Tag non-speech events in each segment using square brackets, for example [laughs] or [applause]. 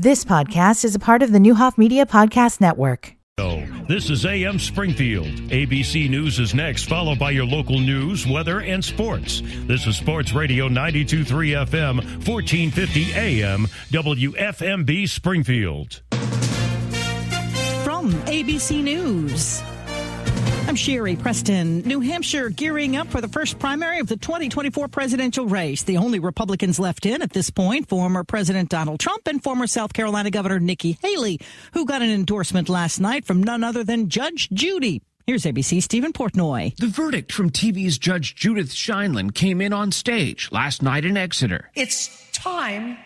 This podcast is a part of the Neuhoff Media Podcast Network. So, this is AM Springfield. ABC News is next, followed by your local news, weather, and sports. This is Sports Radio 923 FM, 1450 AM, WFMB Springfield. From ABC News. I'm Sherry Preston. New Hampshire gearing up for the first primary of the 2024 presidential race. The only Republicans left in at this point, former President Donald Trump and former South Carolina Governor Nikki Haley, who got an endorsement last night from none other than Judge Judy. Here's ABC Stephen Portnoy. The verdict from TV's Judge Judith Sheindlin came in on stage last night in Exeter. It's time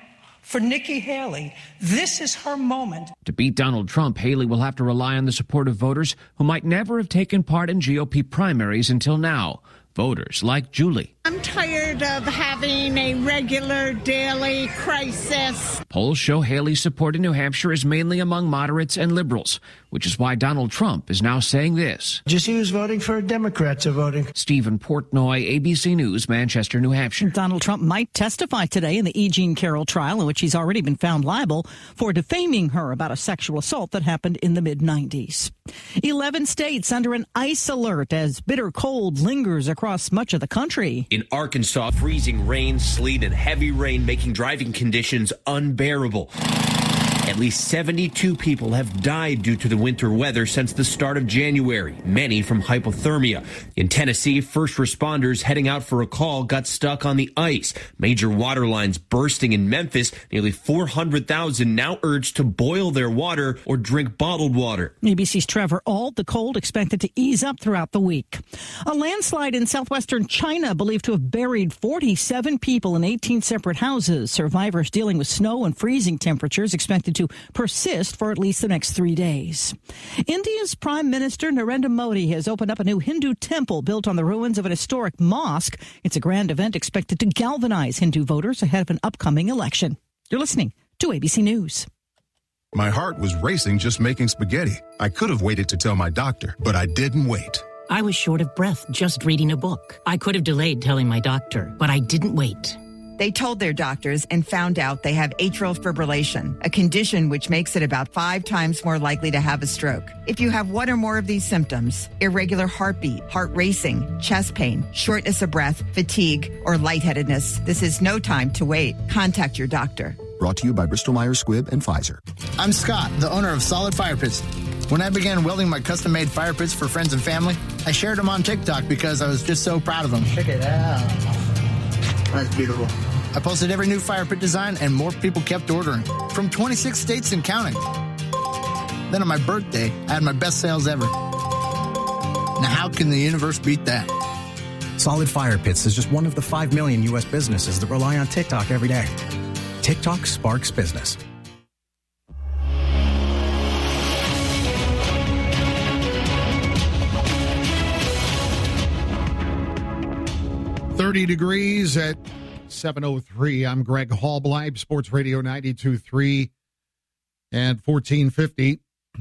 for Nikki Haley. This is her moment. To beat Donald Trump, Haley will have to rely on the support of voters who might never have taken part in GOP primaries until now. Voters like Julie. I'm tired of having a regular daily crisis. Polls show Haley's support in New Hampshire is mainly among moderates and liberals, which is why Donald Trump is now saying this. Just who's voting for Democrats are voting. Stephen Portnoy, ABC News, Manchester, New Hampshire. Donald Trump might testify today in the E. Jean Carroll trial, in which he's already been found liable for defaming her about a sexual assault that happened in the mid 90s. 11 states under an ice alert as bitter cold lingers across much of the country. In Arkansas, freezing rain, sleet, and heavy rain making driving conditions unbearable. At least 72 people have died due to the winter weather since the start of January, many from hypothermia. In Tennessee, first responders heading out for a call got stuck on the ice. Major water lines bursting in Memphis. Nearly 400,000 now urged to boil their water or drink bottled water. ABC's Trevor Ault, the cold expected to ease up throughout the week. A landslide in southwestern China believed to have buried 47 people in 18 separate houses. Survivors dealing with snow and freezing temperatures expected to persist for at least the next three days. India's Prime Minister Narendra Modi has opened up a new Hindu temple built on the ruins of an historic mosque. It's a grand event expected to galvanize Hindu voters ahead of an upcoming election. You're listening to ABC News. My heart was racing just making spaghetti. I could have waited to tell my doctor, but I didn't wait. I was short of breath just reading a book. I could have delayed telling my doctor, but I didn't wait. They told their doctors and found out they have atrial fibrillation, a condition which makes it about five times more likely to have a stroke. If you have one or more of these symptoms, irregular heartbeat, heart racing, chest pain, shortness of breath, fatigue, or lightheadedness, this is no time to wait. Contact your doctor. Brought to you by Bristol Myers Squibb and Pfizer. I'm Scott, the owner of Solid Fire Pits. When I began welding my custom made fire pits for friends and family, I shared them on TikTok because I was just so proud of them. Check it out. That's beautiful. I posted every new fire pit design, and more people kept ordering from 26 states and counting. Then on my birthday, I had my best sales ever. Now, how can the universe beat that? Solid Fire Pits is just one of the 5 million U.S. businesses that rely on TikTok every day. TikTok sparks business. Thirty degrees at 703. I'm Greg Hallbleib, Sports Radio 923 and 1450.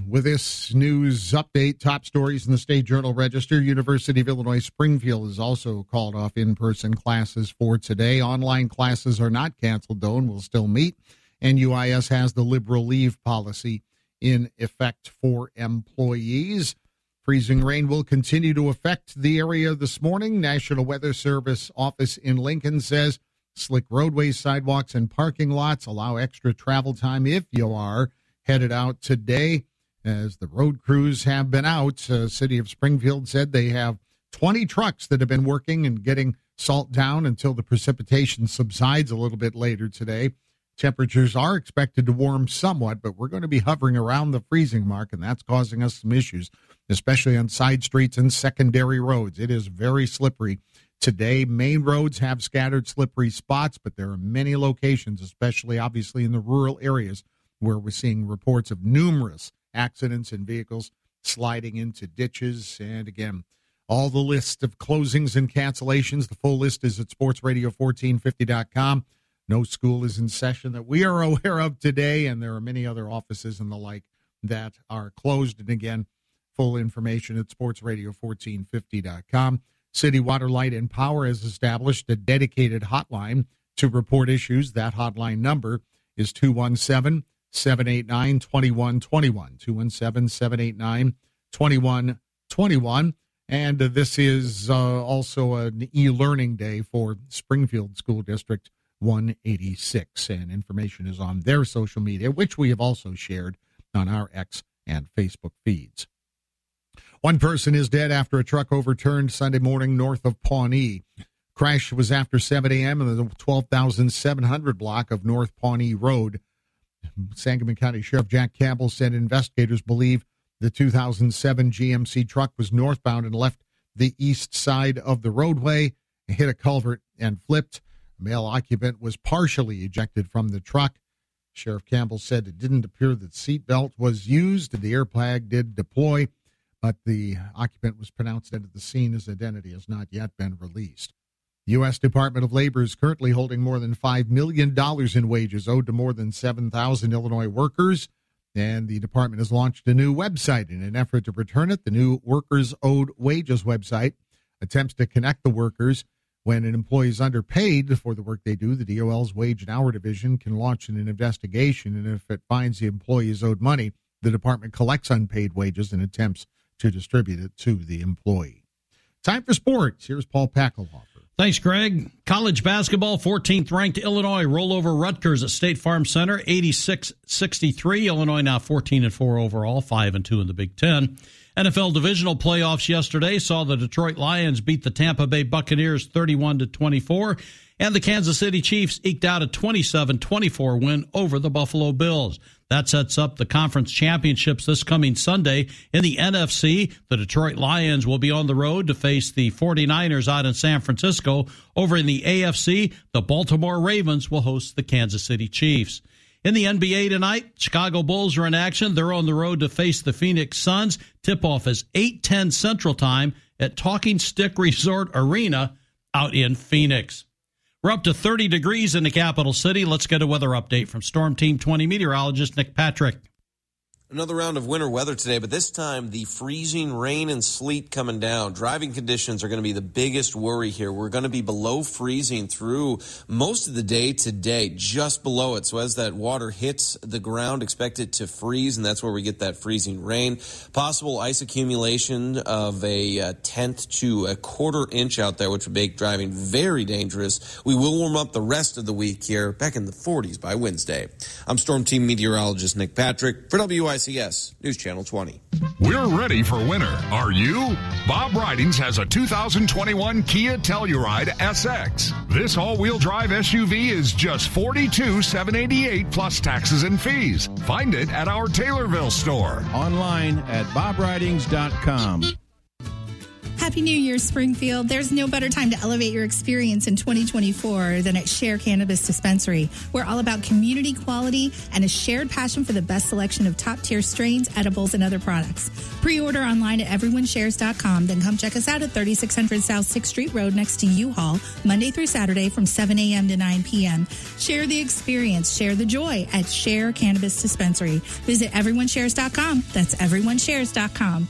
With this news update, top stories in the State Journal Register. University of Illinois Springfield has also called off in person classes for today. Online classes are not canceled, though, and will still meet. And UIS has the liberal leave policy in effect for employees. Freezing rain will continue to affect the area this morning. National Weather Service office in Lincoln says Slick roadways, sidewalks, and parking lots allow extra travel time if you are headed out today. As the road crews have been out, uh, City of Springfield said they have 20 trucks that have been working and getting salt down until the precipitation subsides a little bit later today. Temperatures are expected to warm somewhat, but we're going to be hovering around the freezing mark, and that's causing us some issues, especially on side streets and secondary roads. It is very slippery today. Main roads have scattered slippery spots, but there are many locations, especially obviously in the rural areas, where we're seeing reports of numerous accidents and vehicles sliding into ditches. And again, all the list of closings and cancellations, the full list is at sportsradio1450.com. No school is in session that we are [laughs] aware of today, and there are many other offices and the like that are closed. And again, full information at sportsradio1450.com. City Water, Light, and Power has established a dedicated hotline to report issues. That hotline number is 217 789 2121. 217 789 2121. And this is uh, also an e learning day for Springfield School District 186. And information is on their social media, which we have also shared on our X and Facebook feeds. One person is dead after a truck overturned Sunday morning north of Pawnee. Crash was after 7 a.m. in the 12,700 block of North Pawnee Road. Sangamon County Sheriff Jack Campbell said investigators believe the 2007 GMC truck was northbound and left the east side of the roadway, hit a culvert, and flipped. A male occupant was partially ejected from the truck. Sheriff Campbell said it didn't appear that seatbelt was used. The airbag did deploy, but the occupant was pronounced dead at the scene. His identity has not yet been released. The U.S. Department of Labor is currently holding more than $5 million in wages owed to more than 7,000 Illinois workers. And the department has launched a new website in an effort to return it. The new Workers Owed Wages website attempts to connect the workers. When an employee is underpaid for the work they do, the DOL's Wage and Hour Division can launch an investigation. And if it finds the employee is owed money, the department collects unpaid wages and attempts to distribute it to the employee. Time for sports. Here's Paul Packelhoff. Thanks, Greg. College basketball, 14th ranked Illinois roll over Rutgers at State Farm Center, 86-63. Illinois now 14 and 4 overall, 5 and 2 in the Big 10. NFL divisional playoffs yesterday saw the Detroit Lions beat the Tampa Bay Buccaneers 31 to 24 and the Kansas City Chiefs eked out a 27-24 win over the Buffalo Bills. That sets up the conference championships this coming Sunday. In the NFC, the Detroit Lions will be on the road to face the 49ers out in San Francisco. Over in the AFC, the Baltimore Ravens will host the Kansas City Chiefs. In the NBA tonight, Chicago Bulls are in action. They're on the road to face the Phoenix Suns. Tip off is 8:10 Central Time at Talking Stick Resort Arena out in Phoenix. We're up to 30 degrees in the capital city. Let's get a weather update from Storm Team 20 meteorologist Nick Patrick. Another round of winter weather today, but this time the freezing rain and sleet coming down. Driving conditions are going to be the biggest worry here. We're going to be below freezing through most of the day today, just below it. So as that water hits the ground, expect it to freeze, and that's where we get that freezing rain. Possible ice accumulation of a, a tenth to a quarter inch out there, which would make driving very dangerous. We will warm up the rest of the week here, back in the 40s by Wednesday. I'm Storm Team meteorologist Nick Patrick for WIC. WICS News Channel 20. We're ready for winter. Are you? Bob Ridings has a 2021 Kia Telluride SX. This all-wheel drive SUV is just $42,788 plus taxes and fees. Find it at our Taylorville store. Online at bobridings.com. Happy New Year, Springfield. There's no better time to elevate your experience in 2024 than at Share Cannabis Dispensary. We're all about community quality and a shared passion for the best selection of top tier strains, edibles, and other products. Pre order online at everyoneshares.com, then come check us out at 3600 South 6th Street Road next to U Haul, Monday through Saturday from 7 a.m. to 9 p.m. Share the experience, share the joy at Share Cannabis Dispensary. Visit everyoneshares.com. That's everyoneshares.com.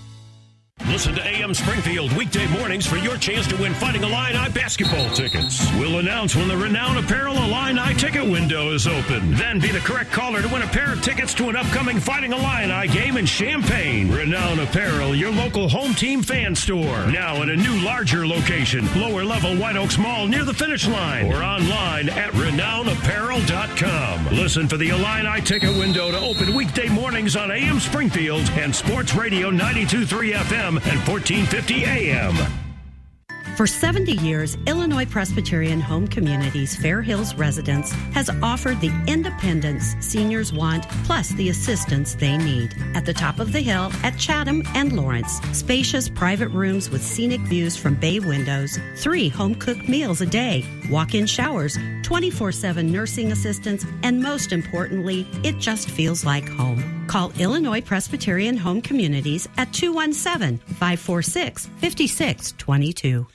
Listen to AM Springfield weekday mornings for your chance to win Fighting Illini basketball tickets. We'll announce when the Renown Apparel Illini ticket window is open. Then be the correct caller to win a pair of tickets to an upcoming Fighting Illini game in Champaign. Renown Apparel, your local home team fan store. Now in a new, larger location, lower level White Oaks Mall near the finish line or online at renownapparel.com. Listen for the Illini ticket window to open weekday mornings on AM Springfield and Sports Radio 923 FM and 1450 AM. For 70 years, Illinois Presbyterian Home Communities Fair Hills Residence has offered the independence seniors want plus the assistance they need. At the top of the hill at Chatham and Lawrence, spacious private rooms with scenic views from bay windows, three home cooked meals a day, walk in showers, 24 7 nursing assistance, and most importantly, it just feels like home. Call Illinois Presbyterian Home Communities at 217 546 5622.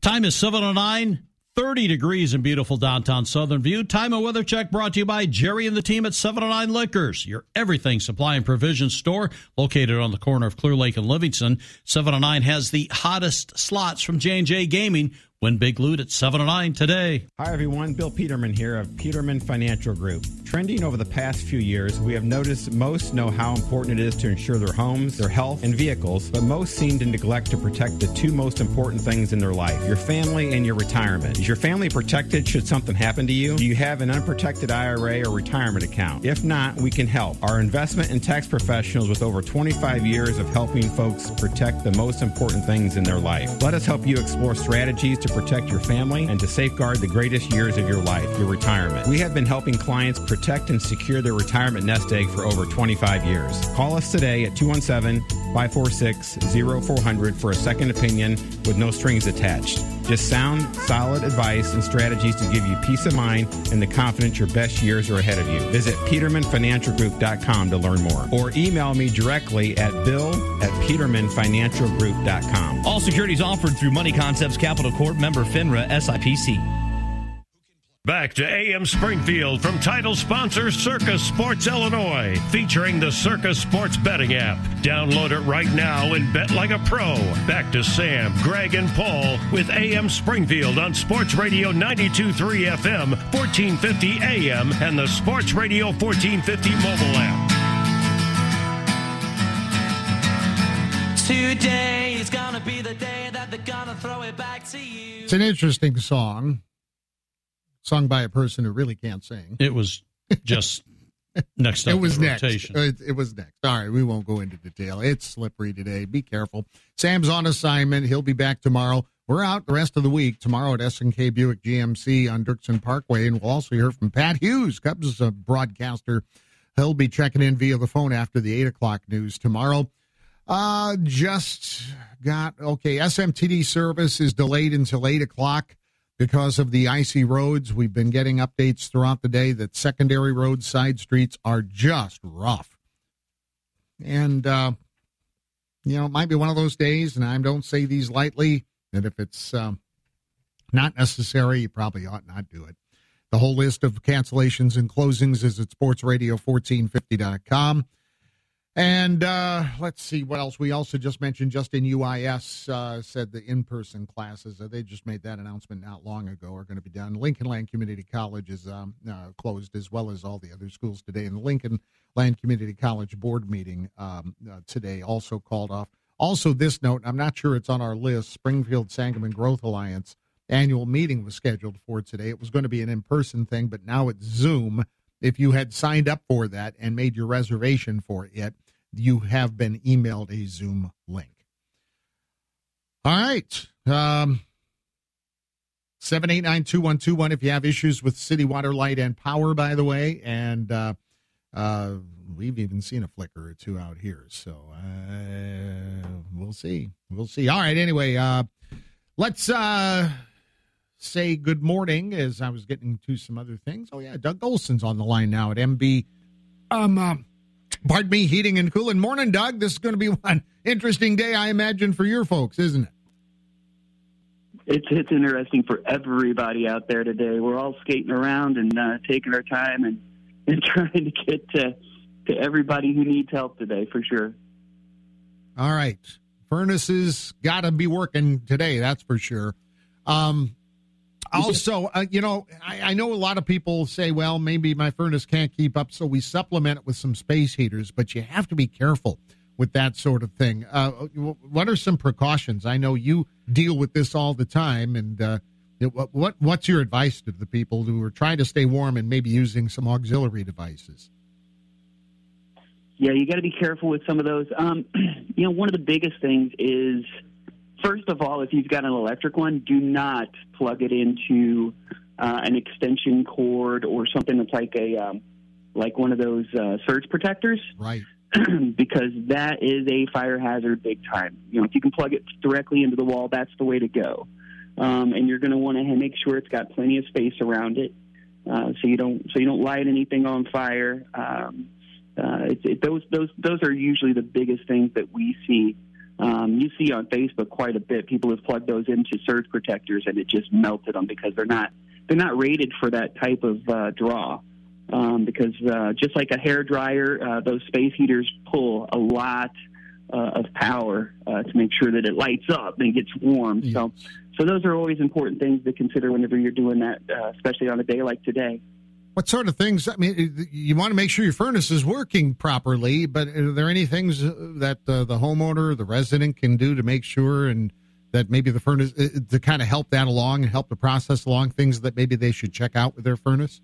Time is 709. 30 degrees in beautiful downtown Southern View. Time of weather check brought to you by Jerry and the team at 709 Liquors, your everything supply and provision store located on the corner of Clear Lake and Livingston. 709 has the hottest slots from J&J Gaming Win Big Loot at 7 and 9 today. Hi, everyone. Bill Peterman here of Peterman Financial Group. Trending over the past few years, we have noticed most know how important it is to insure their homes, their health, and vehicles, but most seem to neglect to protect the two most important things in their life your family and your retirement. Is your family protected should something happen to you? Do you have an unprotected IRA or retirement account? If not, we can help. Our investment and tax professionals with over 25 years of helping folks protect the most important things in their life. Let us help you explore strategies to protect your family and to safeguard the greatest years of your life, your retirement. We have been helping clients protect and secure their retirement nest egg for over 25 years. Call us today at 217 546 0400 for a second opinion with no strings attached. Just sound, solid advice and strategies to give you peace of mind and the confidence your best years are ahead of you. Visit petermanfinancialgroup.com to learn more or email me directly at bill at petermanfinancialgroup.com. All securities offered through Money Concepts Capital Corp member FINRA SIPC. Back to AM Springfield from title sponsor Circa Sports Illinois, featuring the Circa Sports betting app. Download it right now and bet like a pro. Back to Sam, Greg, and Paul with AM Springfield on Sports Radio 923 FM, 1450 AM, and the Sports Radio 1450 mobile app. Today is gonna be the day that they're gonna throw it back to you. It's an interesting song, sung by a person who really can't sing. It was just [laughs] next up it was in next. It, it was next. All right, we won't go into detail. It's slippery today. Be careful. Sam's on assignment. He'll be back tomorrow. We're out the rest of the week tomorrow at S&K Buick GMC on Dirksen Parkway, and we'll also hear from Pat Hughes, Cubs broadcaster. He'll be checking in via the phone after the eight o'clock news tomorrow. Uh, just got okay. SMTD service is delayed until eight o'clock because of the icy roads. We've been getting updates throughout the day that secondary roads, side streets are just rough. And, uh, you know, it might be one of those days, and I don't say these lightly, that if it's um, not necessary, you probably ought not do it. The whole list of cancellations and closings is at sportsradio1450.com. And uh, let's see what else. We also just mentioned Justin UIS uh, said the in person classes, uh, they just made that announcement not long ago, are going to be done. Lincoln Land Community College is um, uh, closed as well as all the other schools today. And the Lincoln Land Community College board meeting um, uh, today also called off. Also, this note, I'm not sure it's on our list Springfield Sangamon Growth Alliance annual meeting was scheduled for today. It was going to be an in person thing, but now it's Zoom. If you had signed up for that and made your reservation for it, you have been emailed a Zoom link. All right. Um, 789-2121 if you have issues with city water, light, and power, by the way. And uh, uh, we've even seen a flicker or two out here. So uh, we'll see. We'll see. All right. Anyway, uh, let's uh, say good morning as I was getting to some other things. Oh, yeah. Doug Olson's on the line now at MB. Um, uh, pardon me, heating and cooling. Morning, Doug. This is going to be [laughs] one interesting day, I imagine, for your folks, isn't it? It's it's interesting for everybody out there today. We're all skating around and uh, taking our time and, [laughs] and trying to get to to everybody who needs help today, for sure. All right. Furnaces got to be working today, that's for sure. Um, also, uh, you know, I, I, know a lot of people say, well, maybe my furnace can't keep up, so we supplement it with some space heaters, but you have to be careful with that sort of thing. Uh, what are some precautions? I know you deal with this all the time, and uh, what what's your advice to the people who are trying to stay warm and maybe using some auxiliary devices? Yeah, you got to be careful with some of those. Um, [clears throat] you know, one of the biggest things is first of all, if you've got an electric one, do not plug it into uh, an extension cord or something that's like a um, like one of those uh, surge protectors. Right. [clears throat] because that is a fire hazard big time. You know, if you can plug it directly into the wall, that's the way to go. Um, and you're going to want to make sure it's got plenty of space around it, uh, so you don't so you don't light anything on fire. Um, uh, it, it, those those those are usually the biggest things that we see. Um, you see on Facebook quite a bit. People have plugged those into surge protectors, and it just melted them because they're not they're not rated for that type of uh, draw. Um, because uh, just like a hair dryer, uh, those space heaters pull a lot uh, of power uh, to make sure that it lights up and gets warm. So, so those are always important things to consider whenever you're doing that, uh, especially on a day like today. What sort of things? I mean, you want to make sure your furnace is working properly, but are there any things that uh, the homeowner, the resident, can do to make sure and that maybe the furnace uh, to kind of help that along and help the process along? Things that maybe they should check out with their furnace.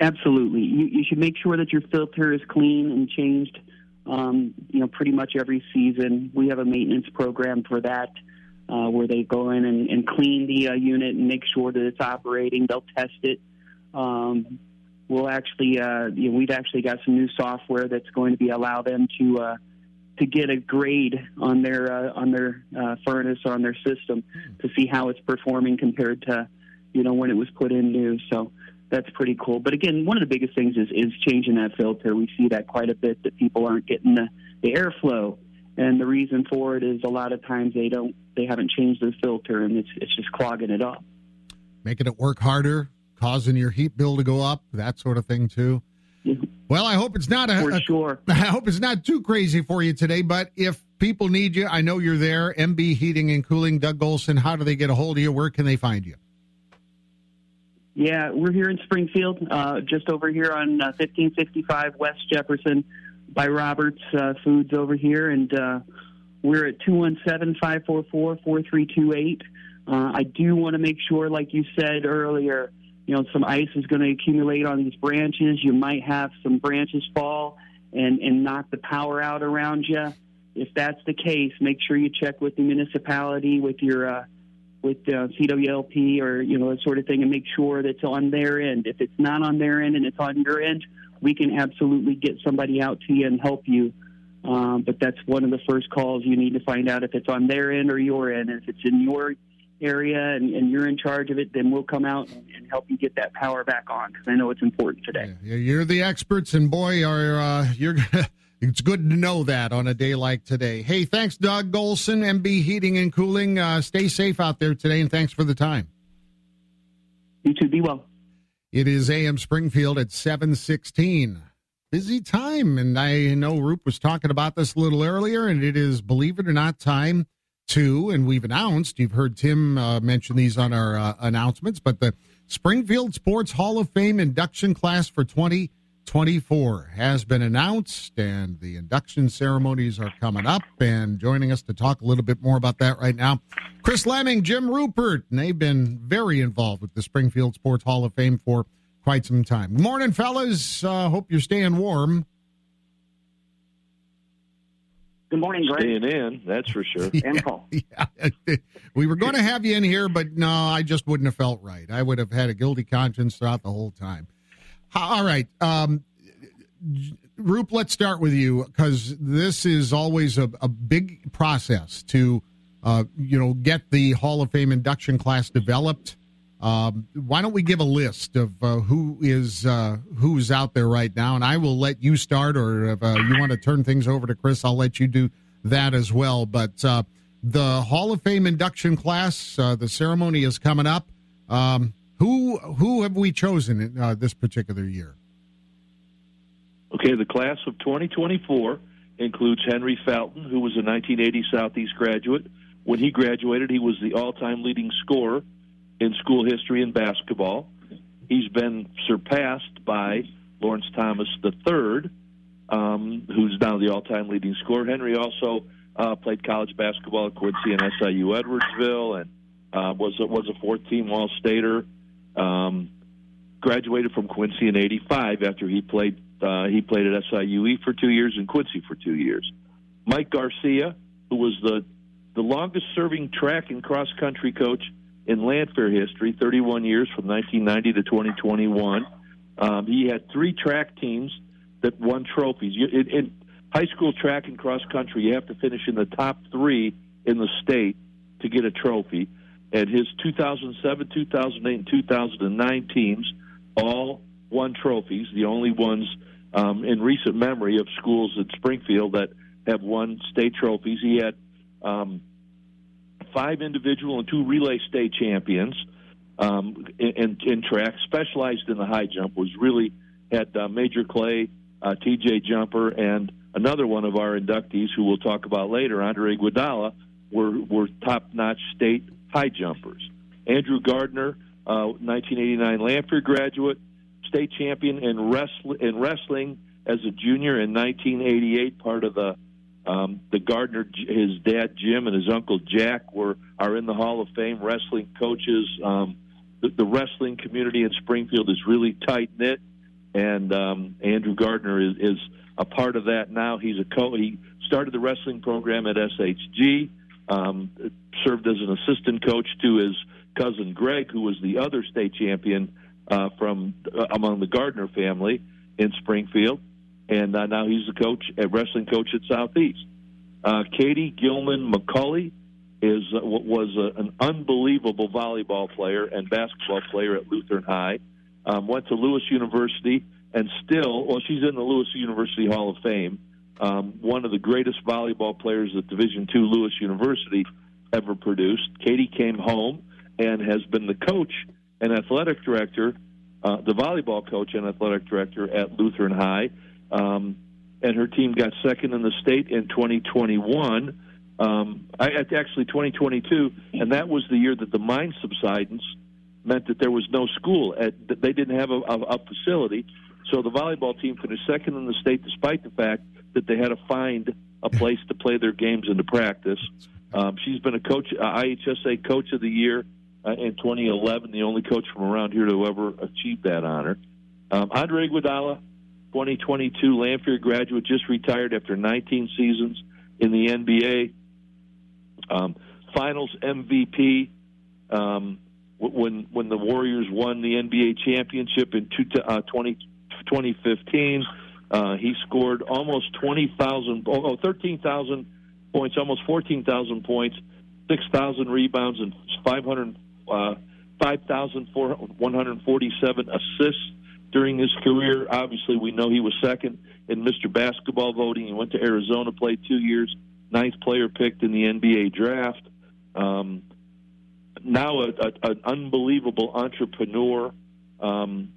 Absolutely, you, you should make sure that your filter is clean and changed. Um, you know, pretty much every season. We have a maintenance program for that. Uh, where they go in and, and clean the uh, unit and make sure that it's operating. They'll test it um, we'll actually, uh, you know, we've actually got some new software that's going to be allow them to uh, to get a grade on their uh, on their uh, furnace or on their system to see how it's performing compared to, you know, when it was put in new. So that's pretty cool. But again, one of the biggest things is is changing that filter. We see that quite a bit that people aren't getting the, the airflow. And the reason for it is a lot of times they don't, they haven't changed the filter, and it's it's just clogging it up. Making it work harder, causing your heat bill to go up, that sort of thing too. Well, I hope it's not a, for sure. [laughs] I hope it's not too crazy for you today. But if people need you, I know you're there. MB Heating and Cooling, Doug Golson. How do they get a hold of you? Where can they find you? Yeah, we're here in Springfield, uh, just over here on uh, 1565 West Jefferson by Roberts uh, Foods over here, and uh, we're at 217 544 4328. Uh, I do want to make sure, like you said earlier, you know, some ice is going to accumulate on these branches. You might have some branches fall and, and knock the power out around you. If that's the case, make sure you check with the municipality, with your uh, with uh, CWLP or you know that sort of thing, and make sure that it's on their end. If it's not on their end and it's on your end, we can absolutely get somebody out to you and help you. Um, but that's one of the first calls you need to find out if it's on their end or your end. If it's in your area and, and, you're in charge of it, then we'll come out and, and help you get that power back on because I know it's important today. Yeah, you're the experts, and boy, are uh, [laughs] you're. it's good to know that on a day like today. Hey, thanks, Doug Golson, MB Heating and Cooling. Uh, stay safe out there today, and thanks for the time. You too. Be well. It is AM Springfield at seven sixteen. Busy time, and I know Roop was talking about this a little earlier, and it is, believe it or not, time two, and we've announced, you've heard Tim uh, mention these on our uh, announcements, but the Springfield Sports Hall of Fame induction class for 2024 has been announced, and the induction ceremonies are coming up. And joining us to talk a little bit more about that right now, Chris Leming, Jim Ruppert, and they've been very involved with the Springfield Sports Hall of Fame for quite some time. Good morning, fellas. Uh, hope you're staying warm. Good morning, Greg. Staying in, that's for sure. Yeah, [laughs] and Paul. Yeah. [laughs] We were going to have you in here, but no, I just wouldn't have felt right. I would have had a guilty conscience throughout the whole time. All right. Um, Roop, let's start with you because this is always a, a big process to, uh, you know, get the Hall of Fame induction class developed. Um, why don't we give a list of uh, who is uh, who's out there right now, and I will let you start, or if uh, you want to turn things over to Chris, I'll let you do that as well. But uh, the Hall of Fame induction class, uh, the ceremony is coming up. Um, who who have we chosen uh, this particular year? Okay, the class of 2024 includes Henry Felton, who was a 1980 Southeast graduate. When he graduated, he was the all-time leading scorer in school history and basketball. He's been surpassed by Lawrence Thomas III, um, who's now the all-time leading scorer. Henry also uh, played college basketball at Quincy and SIU Edwardsville, and uh, was a, was a fourth-team All-Stater. Um, graduated from Quincy in '85 after he played uh, he played at SIUE for two years and Quincy for two years. Mike Garcia, who was the the longest serving track and cross country coach in Lanphier history, 31 years from 1990 to 2021. Um, he had three track teams that won trophies. You, in, in high school track and cross country, you have to finish in the top three in the state to get a trophy. And his 2007, 2008, and 2009 teams all won trophies, the only ones um, in recent memory of schools at Springfield that have won state trophies. He had um, five individual and two relay state champions um, in, in track, specialized in the high jump, was really had uh, Major Clay, uh, TJ Jumper, and another one of our inductees, who we'll talk about later, Andre Iguodala, were were top-notch state high jumpers. Andrew Gardner, uh, 1989 Lanphier graduate, state champion in, wrestling, in wrestling as a junior in 1988, part of the um, the Gardner, his dad Jim and his uncle Jack were are in the Hall of Fame. Wrestling coaches, um, the, the wrestling community in Springfield is really tight knit, and um, Andrew Gardner is, is a part of that now. He's a co. He started the wrestling program at SHG. Um, served as an assistant coach to his cousin Greg, who was the other state champion uh, from uh, among the Gardner family in Springfield and uh, now he's the coach, a wrestling coach at Southeast. Uh, Katie Gilman McCulley is uh, was uh, an unbelievable volleyball player and basketball player at Lutheran High. Um, went to Lewis University and still, well, she's in the Lewis University Hall of Fame. Um, one of the greatest volleyball players that Division II Lewis University ever produced. Katie came home and has been the coach and athletic director, uh, the volleyball coach and athletic director at Lutheran High um, and her team got second in the state in 2021. Um, I, actually 2022, and that was the year that the mine subsidence meant that there was no school. At, they didn't have a, a, a facility, so the volleyball team finished second in the state, despite the fact that they had to find a place to play their games and to practice. Um, she's been a coach, uh, IHSA Coach of the Year uh, in 2011, the only coach from around here to ever achieve that honor. Um, Andre Iguodala, 2022 Lanphier graduate, just retired after 19 seasons in the NBA. Um, finals MVP um, when when the Warriors won the NBA championship in two, uh, 20, 2015. Uh, he scored almost 20,000, oh, 13,000 points, almost 14,000 points, 6,000 rebounds, and 500, uh, 5,147 assists during his career. Obviously, we know he was second in Mr. Basketball voting. He went to Arizona, played two years, ninth player picked in the NBA draft. Um, now, a, a, an unbelievable entrepreneur um,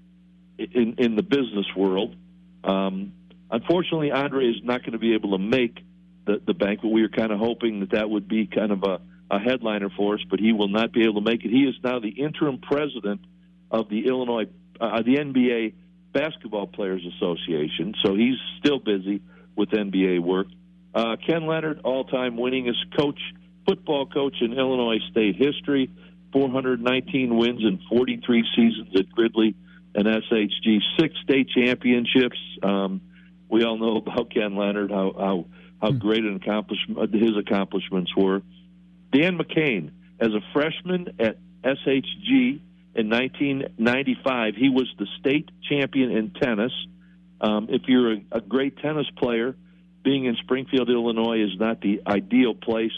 in in the business world. Um, unfortunately, Andre is not going to be able to make the the banquet. We were kind of hoping that that would be kind of a, a headliner for us, but he will not be able to make it. He is now the interim president of the Illinois uh, the NBA Basketball Players Association, so he's still busy with NBA work. Uh, Ken Leonard, all-time winningest coach, football coach in Illinois state history, 419 wins in 43 seasons at Gridley and SHG, six state championships. Um, we all know [laughs] about Ken Leonard, how how, how hmm. great an accomplishment his accomplishments were. Dan McCain, as a freshman at SHG, in 1995. He was the state champion in tennis. Um, if you're a, a great tennis player, being in Springfield, Illinois is not the ideal place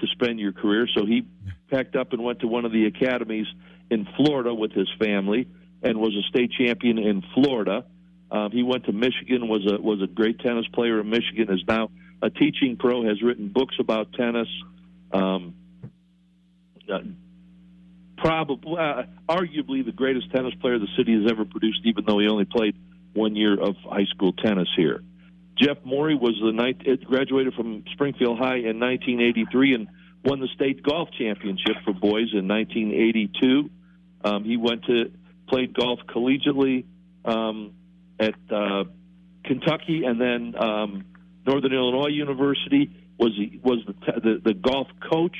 to spend your career. So he packed up and went to one of the academies in Florida with his family and was a state champion in Florida. Um, he went to Michigan, was a was a great tennis player in Michigan, is now a teaching pro, has written books about tennis. Um, uh, probably, uh, arguably, the greatest tennis player the city has ever produced, even though he only played one year of high school tennis here. Jeff Morey was the night graduated from Springfield High in 1983 and won the state golf championship for boys in 1982. Um, he went to played golf collegiately um, at uh, Kentucky and then um, Northern Illinois University. Was he was the, the the golf coach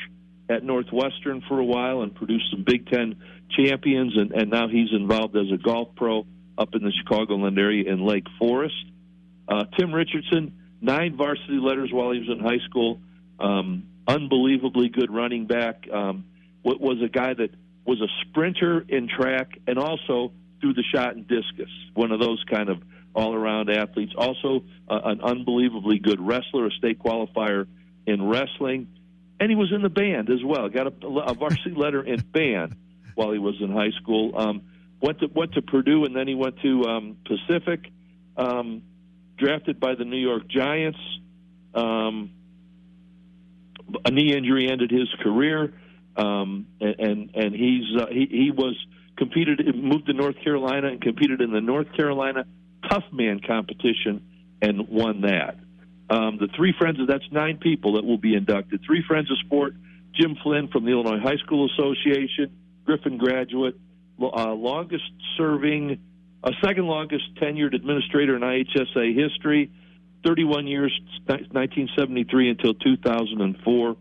at Northwestern for a while and produced some Big Ten champions, and, and now he's involved as a golf pro up in the Chicagoland area in Lake Forest. Uh, Tim Richardson, nine varsity letters while he was in high school. Um, unbelievably good running back. Um, was a guy that was a sprinter in track and also threw the shot in discus. One of those kind of all-around athletes. Also, uh, an unbelievably good wrestler, a state qualifier in wrestling and he was in the band as well. Got a, a varsity [laughs] letter in band while he was in high school. Um, went to went to Purdue, and then he went to um, Pacific. Um, drafted by the New York Giants. Um, a knee injury ended his career, um, and and, and he's uh, he, he was competed moved to North Carolina and competed in the North Carolina Tough Man competition and won that. Um, the three friends, of that's nine people that will be inducted. Three friends of sport, Jim Flynn from the Illinois High School Association, Griffin graduate, uh, longest serving, uh, second longest tenured administrator in IHSA history, 31 years, 1973 until 2004.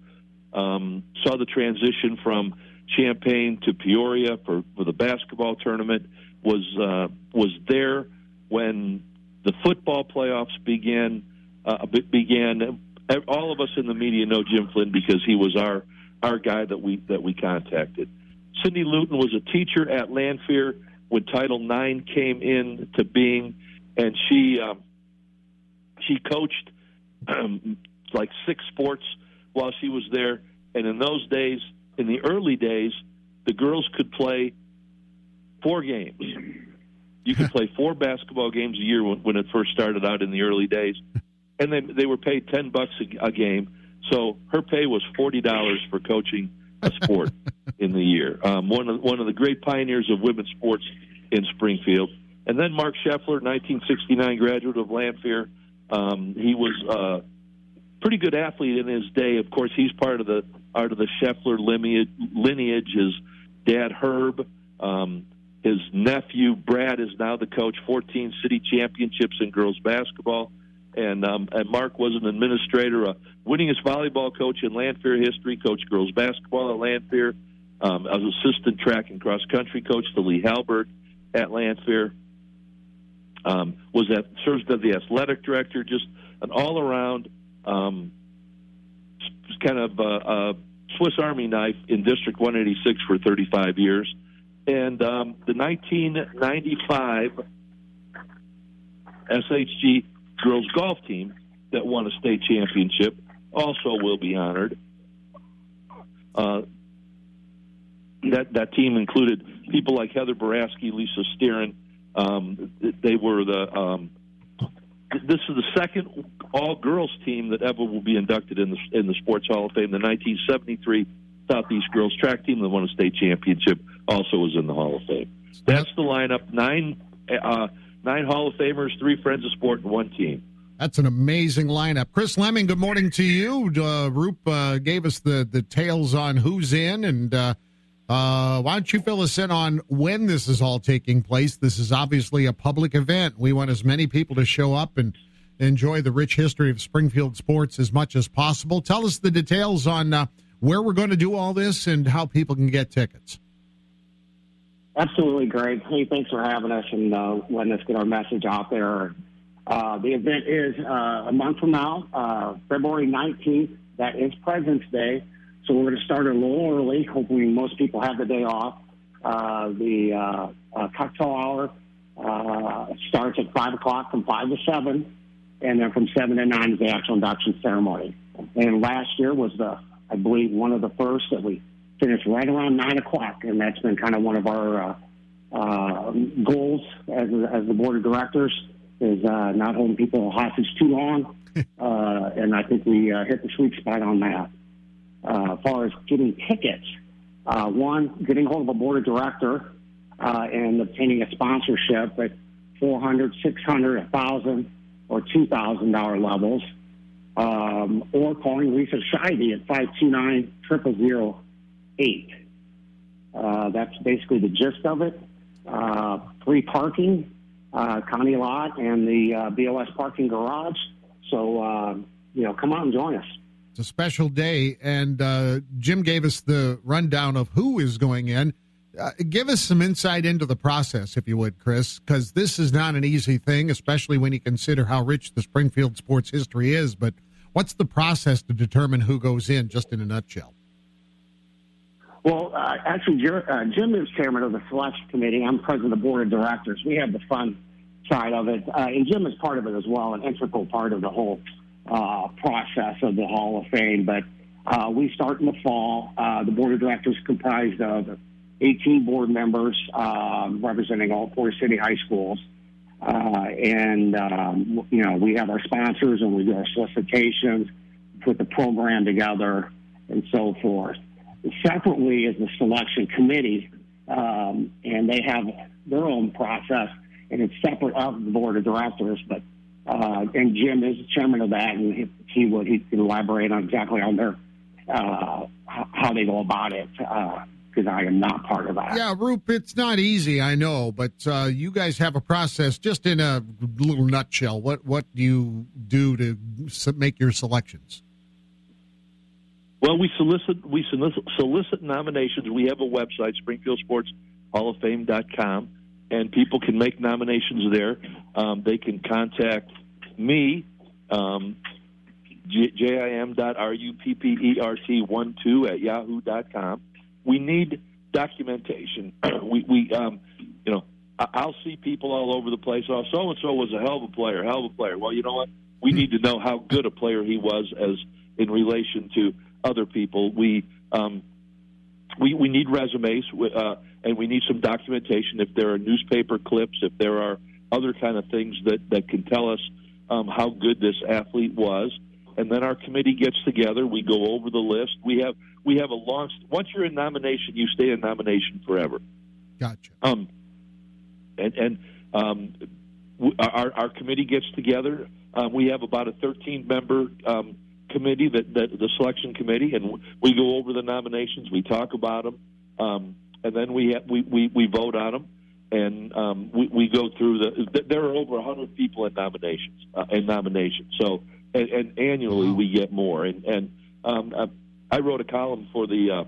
Um, saw the transition from Champaign to Peoria for, for the basketball tournament. Was uh, was there when the football playoffs began. Uh, began. All of us in the media know Jim Flynn because he was our our guy that we that we contacted. Cindy Luton was a teacher at Lanphier when Title IX came into being, and she um, she coached um, like six sports while she was there. And in those days, in the early days, the girls could play four games. You could play four basketball games a year when, when it first started out in the early days, and then they were paid ten bucks a, a game. So her pay was forty dollars for coaching a sport [laughs] in the year. Um, one of one of the great pioneers of women's sports in Springfield. And then Mark Scheffler, 1969 graduate of Lanphier. Um, he was a uh, pretty good athlete in his day. Of course, he's part of the part of the Scheffler lineage. lineage. His dad Herb, um, his nephew Brad is now the coach. 14 city championships in girls basketball, and um, and Mark was an administrator, a winningest volleyball coach in Lanphier history. Coached girls basketball at Lanphier. Um, as assistant track and cross country coach to Lee Halberg at Lanphier um, was at served as the athletic director, just an all around um, kind of a, a Swiss Army knife in District 186 for 35 years. And um, the 1995 SHG girls golf team that won a state championship also will be honored. Uh, that that team included people like Heather Baraski, Lisa Steeren, um, they were the. Um, this is the second all-girls team that ever will be inducted in the in the Sports Hall of Fame. The 1973 Southeast girls track team that won a state championship also was in the Hall of Fame. That's the lineup: nine uh, nine Hall of Famers, three Friends of Sport, and one team. That's an amazing lineup. Chris Leming, good morning to you. Uh, Roop uh, gave us the the tales on who's in and. Uh, uh, why don't you fill us in on when this is all taking place? This is obviously a public event. We want as many people to show up and enjoy the rich history of Springfield sports as much as possible. Tell us the details on uh, where we're going to do all this and how people can get tickets. Absolutely, Greg. Hey, thanks for having us and uh, letting us get our message out there. Uh, the event is uh, a month from now, uh, February 19th. That is President's Day. So we're going to start a little early. Hopefully, most people have the day off. Uh, the uh, cocktail hour starts at 5 o'clock from 5 to 7, and then from 7 to 9 is the actual induction ceremony. And last year was, the, I believe, one of the first that we finished right around 9 o'clock, and that's been kind of one of our uh, uh, goals as, as the board of directors is uh, not holding people hostage too long. [laughs] uh, and I think we uh, hit the sweet spot on that uh, as far as getting tickets. Uh, one, getting hold of a board of director uh, and obtaining a sponsorship at 400 600 1000 or $2,000 levels, um, or calling Lisa Scheide at 529 0008. Uh, that's basically the gist of it. Uh, free parking, uh, county lot, and the uh, BOS parking garage. So, uh, you know, come out and join us. It's a special day, and uh, Jim gave us the rundown of who is going in. Uh, give us some insight into the process, if you would, Chris, because this is not an easy thing, especially when you consider how rich the Springfield sports history is. But what's the process to determine who goes in, just in a nutshell? Well, uh, actually, uh, Jim is chairman of the selection committee. I'm president of the board of directors. We have the fun side of it, uh, and Jim is part of it as well, an integral part of the whole uh, process of the Hall of Fame. But uh, we start in the fall. Uh, the board of directors comprised of 18 board members um, representing all four city high schools. And, um, you know, we have our sponsors and we do our solicitations, put the program together, and so forth. Separately is the selection committee, um, and they have their own process, and it's separate of the board of directors, but uh, and Jim is the chairman of that, and he, he would he can elaborate on exactly on their uh, how they go about it because I am not part of that. Yeah, Roop, it's not easy, I know, but uh, you guys have a process. Just in a little nutshell, what what do you do to make your selections? Well, we solicit we solicit, nominations. We have a website, Springfield Sports Hall of Fame.com, and people can make nominations there. Um, they can contact me, um, jim dot r u p p e r t one two at yahoo dot com. We need documentation. [clears throat] we we um, you know I'll see people all over the place. Oh, so and so was a hell of a player, hell of a player. Well, you know what? We need to know how good a player he was as in relation to other people. We um, we we need resumes, uh, and we need some documentation. If there are newspaper clips, if there are other kind of things that that can tell us um, how good this athlete was, and then our committee gets together. We go over the list. We have we have a long. Once you're in nomination, you stay in nomination forever. Gotcha. Um, and and um, our our committee gets together. Um, we have about a 13 member um, committee that, that the selection committee, and we go over the nominations. We talk about them, um, and then we, ha- we we we vote on them, and um, we we go through the. There are over 100 people in nominations uh, in nominations. So and, and annually wow. we get more. And and um, I, I wrote a column for the uh,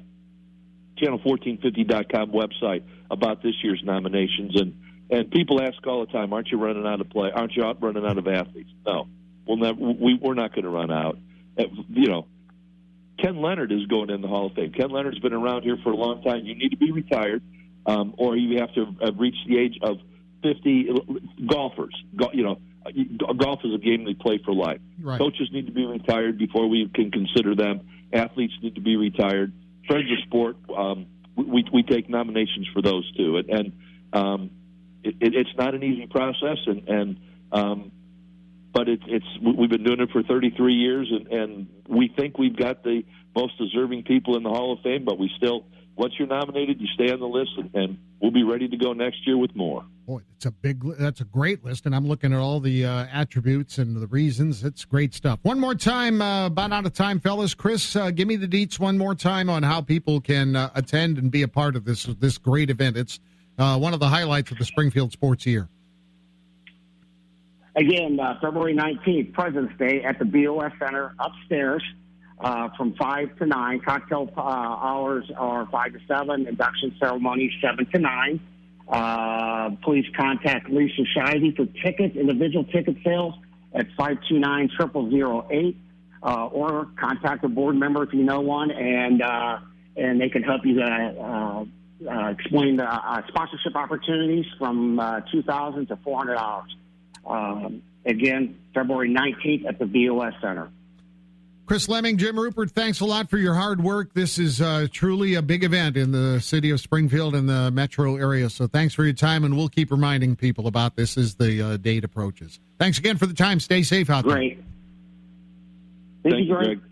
channel1450.com website about this year's nominations, and and people ask all the time, "Aren't you running out of play? Aren't you out running out of athletes?" No, we'll never. We, we're not going to run out you know, Ken Leonard is going in the Hall of Fame. Ken Leonard's been around here for a long time. You need to be retired, um, or you have to have reached the age of 50. Golfers, you know, golf is a game they play for life. Right. Coaches need to be retired before we can consider them. Athletes need to be retired. Friends of sport, um, we, we take nominations for those too. And, and um, it, it's not an easy process, and, and um, but it, it's we've been doing it for 33 years, and, and we think we've got the most deserving people in the Hall of Fame. But we still, once you're nominated, you stay on the list, and, and we'll be ready to go next year with more. Boy, it's a big, that's a great list, and I'm looking at all the uh, attributes and the reasons. It's great stuff. One more time, uh, about out of time, fellas. Chris, uh, give me the deets one more time on how people can uh, attend and be a part of this this great event. It's uh, one of the highlights of the Springfield Sports Year. Again, uh, February 19th, President's Day at the BOS Center upstairs uh, from 5 to 9. Cocktail uh, hours are 5 to 7. Induction ceremony 7 to 9. Uh, please contact Lisa Shivey for tickets, individual ticket sales at 529 0008. Uh, or contact a board member if you know one, and uh, and they can help you uh, uh, explain the uh, sponsorship opportunities from uh, 2000 to $400. Um, again, February 19th at the BOS Center. Chris Leming, Jim Ruppert, thanks a lot for your hard work. This is uh, truly a big event in the city of Springfield and the metro area. So thanks for your time, and we'll keep reminding people about this as the uh, date approaches. Thanks again for the time. Stay safe out there. Great. Thank, Thank you, Greg. Greg.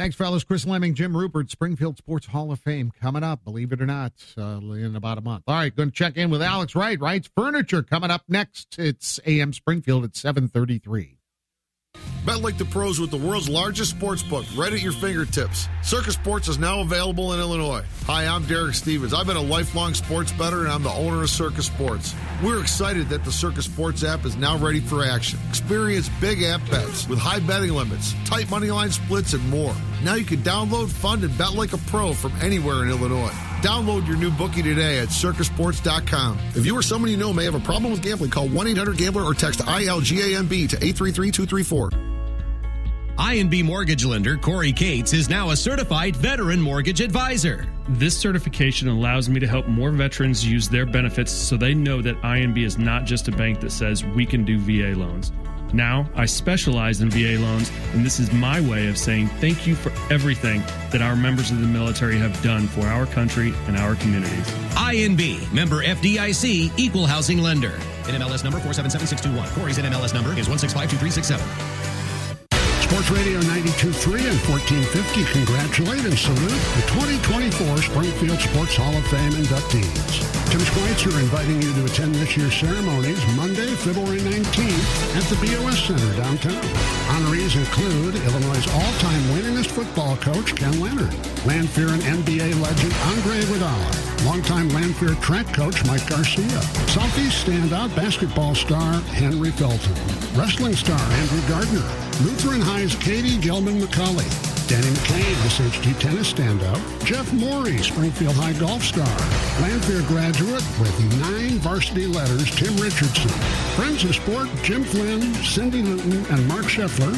Thanks, fellas. Chris Leming, Jim Ruppert, Springfield Sports Hall of Fame coming up, believe it or not, uh, in about a month. All right, going to check in with Alex Wright. Wright's Furniture coming up next. It's AM Springfield at 733. Bet like the pros with the world's largest sports book right at your fingertips. Circa Sports is now available in Illinois. Hi, I'm Derek Stevens. I've been a lifelong sports bettor and I'm the owner of Circa Sports. We're excited that the Circa Sports app is now ready for action. Experience big app bets with high betting limits, tight money line splits, and more. Now you can download, fund, and bet like a pro from anywhere in Illinois. Download your new bookie today at circasports.com. If you or someone you know may have a problem with gambling, call 1 800 Gambler or text ILGAMB to 833 234. INB mortgage lender Corey Cates is now a certified veteran mortgage advisor. This certification allows me to help more veterans use their benefits so they know that INB is not just a bank that says we can do VA loans. Now, I specialize in VA loans, and this is my way of saying thank you for everything that our members of the military have done for our country and our communities. INB, member FDIC, equal housing lender. NMLS number 477621. Corey's NMLS number is 1652367. Sports Radio 92.3 and 1450 congratulate and salute the 2024 Springfield Sports Hall of Fame inductees. Tim Schweitzer inviting you to attend this year's ceremonies Monday, February 19th at the BOS Center downtown. Honorees include Illinois' all-time winningest football coach, Ken Leonard, Lanphier and NBA legend Andre Iguodala, longtime Lanphier track coach Mike Garcia, Southeast standout basketball star Henry Felton, wrestling star Andrew Gardner, Lutheran High's Katie Gilman McCauley, Danny McCain, SHG tennis standout, Jeff Morey, Springfield High golf star, Lanphier graduate with nine varsity letters, Tim Richardson, Friends of Sport, Jim Flynn, Cindy Luton, and Mark Scheffler,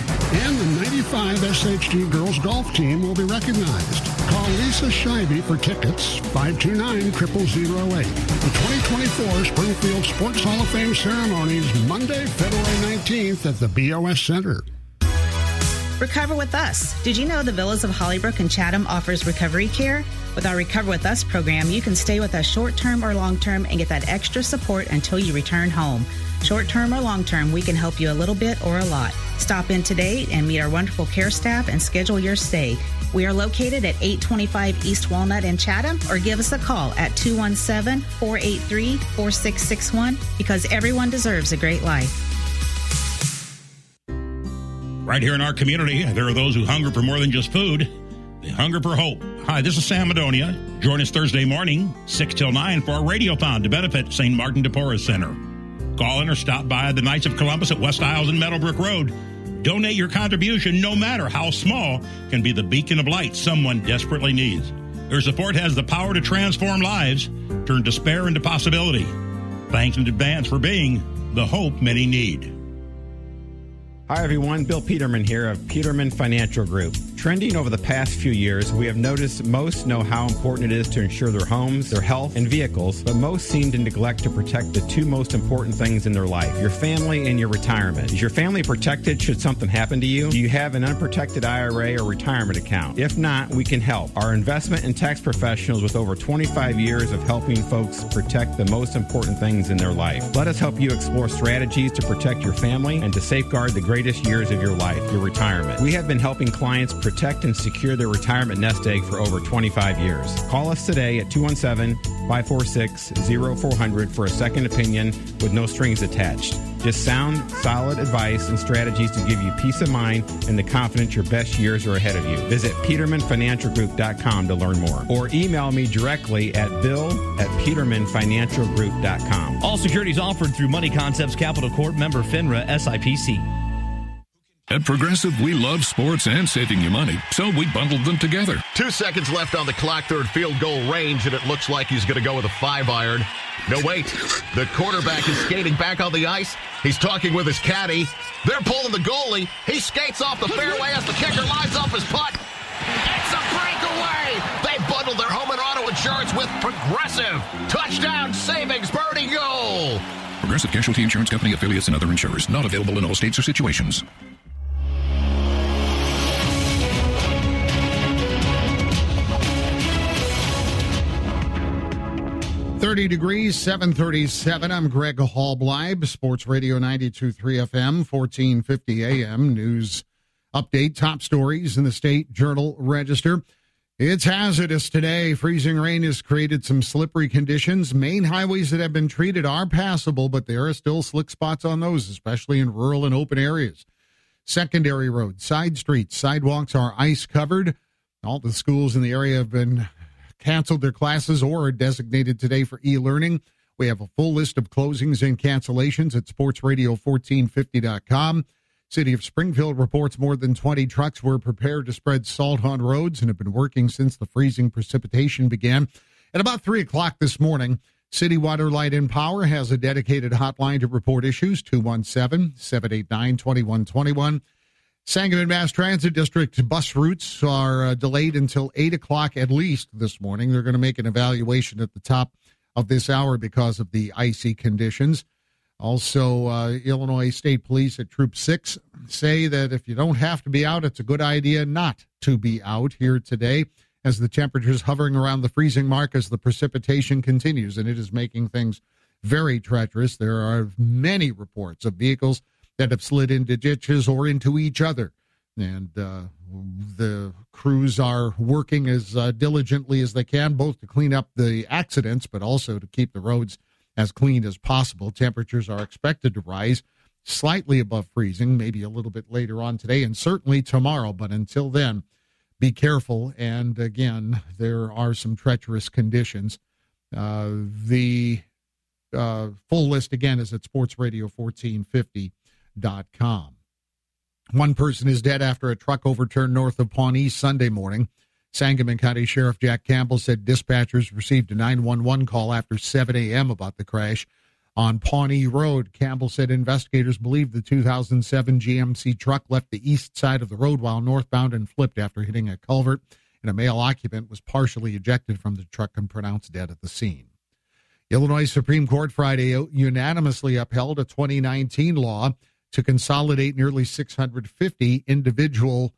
and the 95 SHG girls golf team will be recognized. Call Lisa Scheibe for tickets, 529-0008. The 2024 Springfield Sports Hall of Fame ceremonies, Monday, February 19th at the BOS Center. Recover with Us. Did you know the Villas of Hollybrook and Chatham offers recovery care? With our Recover with Us program, you can stay with us short term or long term and get that extra support until you return home. Short term or long term, we can help you a little bit or a lot. Stop in today and meet our wonderful care staff and schedule your stay. We are located at 825 East Walnut in Chatham, or give us a call at 217 483 4661 because everyone deserves a great life. Right here in our community, there are those who hunger for more than just food. They hunger for hope. Hi, this is Sam Madonia. Join us Thursday morning, 6 till 9, for our radiothon to benefit St. Martin de Porres Center. Call in or stop by the Knights of Columbus at West Iles and Meadowbrook Road. Donate your contribution, no matter how small, can be the beacon of light someone desperately needs. Your support has the power to transform lives, turn despair into possibility. Thanks in advance for being the hope many need. Hi, everyone. Bill Peterman here of Peterman Financial Group. Trending over the past few years, we have noticed most know how important it is to insure their homes, their health, and vehicles, but most seem to neglect to protect the two most important things in their life your family and your retirement. Is your family protected should something happen to you? Do you have an unprotected IRA or retirement account? If not, we can help. Our investment and tax professionals with over 25 years of helping folks protect the most important things in their life. Let us help you explore strategies to protect your family and to safeguard the greatest years of your life, your retirement. We have been helping clients protect and secure their retirement nest egg for over 25 years. Call us today at 217 546 0400 for a second opinion with no strings attached. Just sound, solid advice and strategies to give you peace of mind and the confidence your best years are ahead of you. Visit petermanfinancialgroup.com to learn more or email me directly at bill at petermanfinancialgroup.com. All securities offered through Money Concepts Capital Corp member FINRA SIPC. At Progressive, we love sports and saving you money, so we bundled them together. Two seconds left on the clock, third field goal range, and it looks like he's going to go with a five iron. No, wait. The quarterback is skating back on the ice. He's talking with his caddy. They're pulling the goalie. He skates off the fairway as the kicker lines up his putt. It's a breakaway. They bundled their home and auto insurance with Progressive. Touchdown savings, birdie goal. Progressive Casualty Insurance Company affiliates and other insurers. Not available in all states or situations. 30 degrees, 737. I'm Greg Halbleib, Sports Radio 92.3 FM, 1450 AM. News update, top stories in the State Journal Register. It's hazardous today. Freezing rain has created some slippery conditions. Main highways that have been treated are passable, but there are still slick spots on those, especially in rural and open areas. Secondary roads, side streets, sidewalks are ice covered. All the schools in the area have been canceled their classes or are designated today for e learning. We have a full list of closings and cancellations at sportsradio1450.com. City of Springfield reports more than 20 trucks were prepared to spread salt on roads and have been working since the freezing precipitation began. At about 3 o'clock this morning, City Water Light and Power has a dedicated hotline to report issues 217 789 2121. Sangamon Mass Transit District bus routes are uh, delayed until 8 o'clock at least this morning. They're going to make an evaluation at the top of this hour because of the icy conditions. Also, uh, Illinois State Police at Troop 6 say that if you don't have to be out, it's a good idea not to be out here today as the temperatures hovering around the freezing mark as the precipitation continues, and it is making things very treacherous. There are many reports of vehicles that have slid into ditches or into each other And uh, the crews are working as uh, diligently as they can, both to clean up the accidents, but also to keep the roads as clean as possible. Temperatures are expected to rise slightly above freezing, maybe a little bit later on today and certainly tomorrow. But until then, be careful. And again, there are some treacherous conditions. Uh, the uh, full list again is at sportsradio1450.com. One person is dead after a truck overturned north of Pawnee Sunday morning. Sangamon County Sheriff Jack Campbell said dispatchers received a 911 call after 7 a.m. about the crash on Pawnee Road. Campbell said investigators believe the 2007 GMC truck left the east side of the road while northbound and flipped after hitting a culvert, and a male occupant was partially ejected from the truck and pronounced dead at the scene. Illinois Supreme Court Friday unanimously upheld a 2019 law to consolidate nearly 650 individual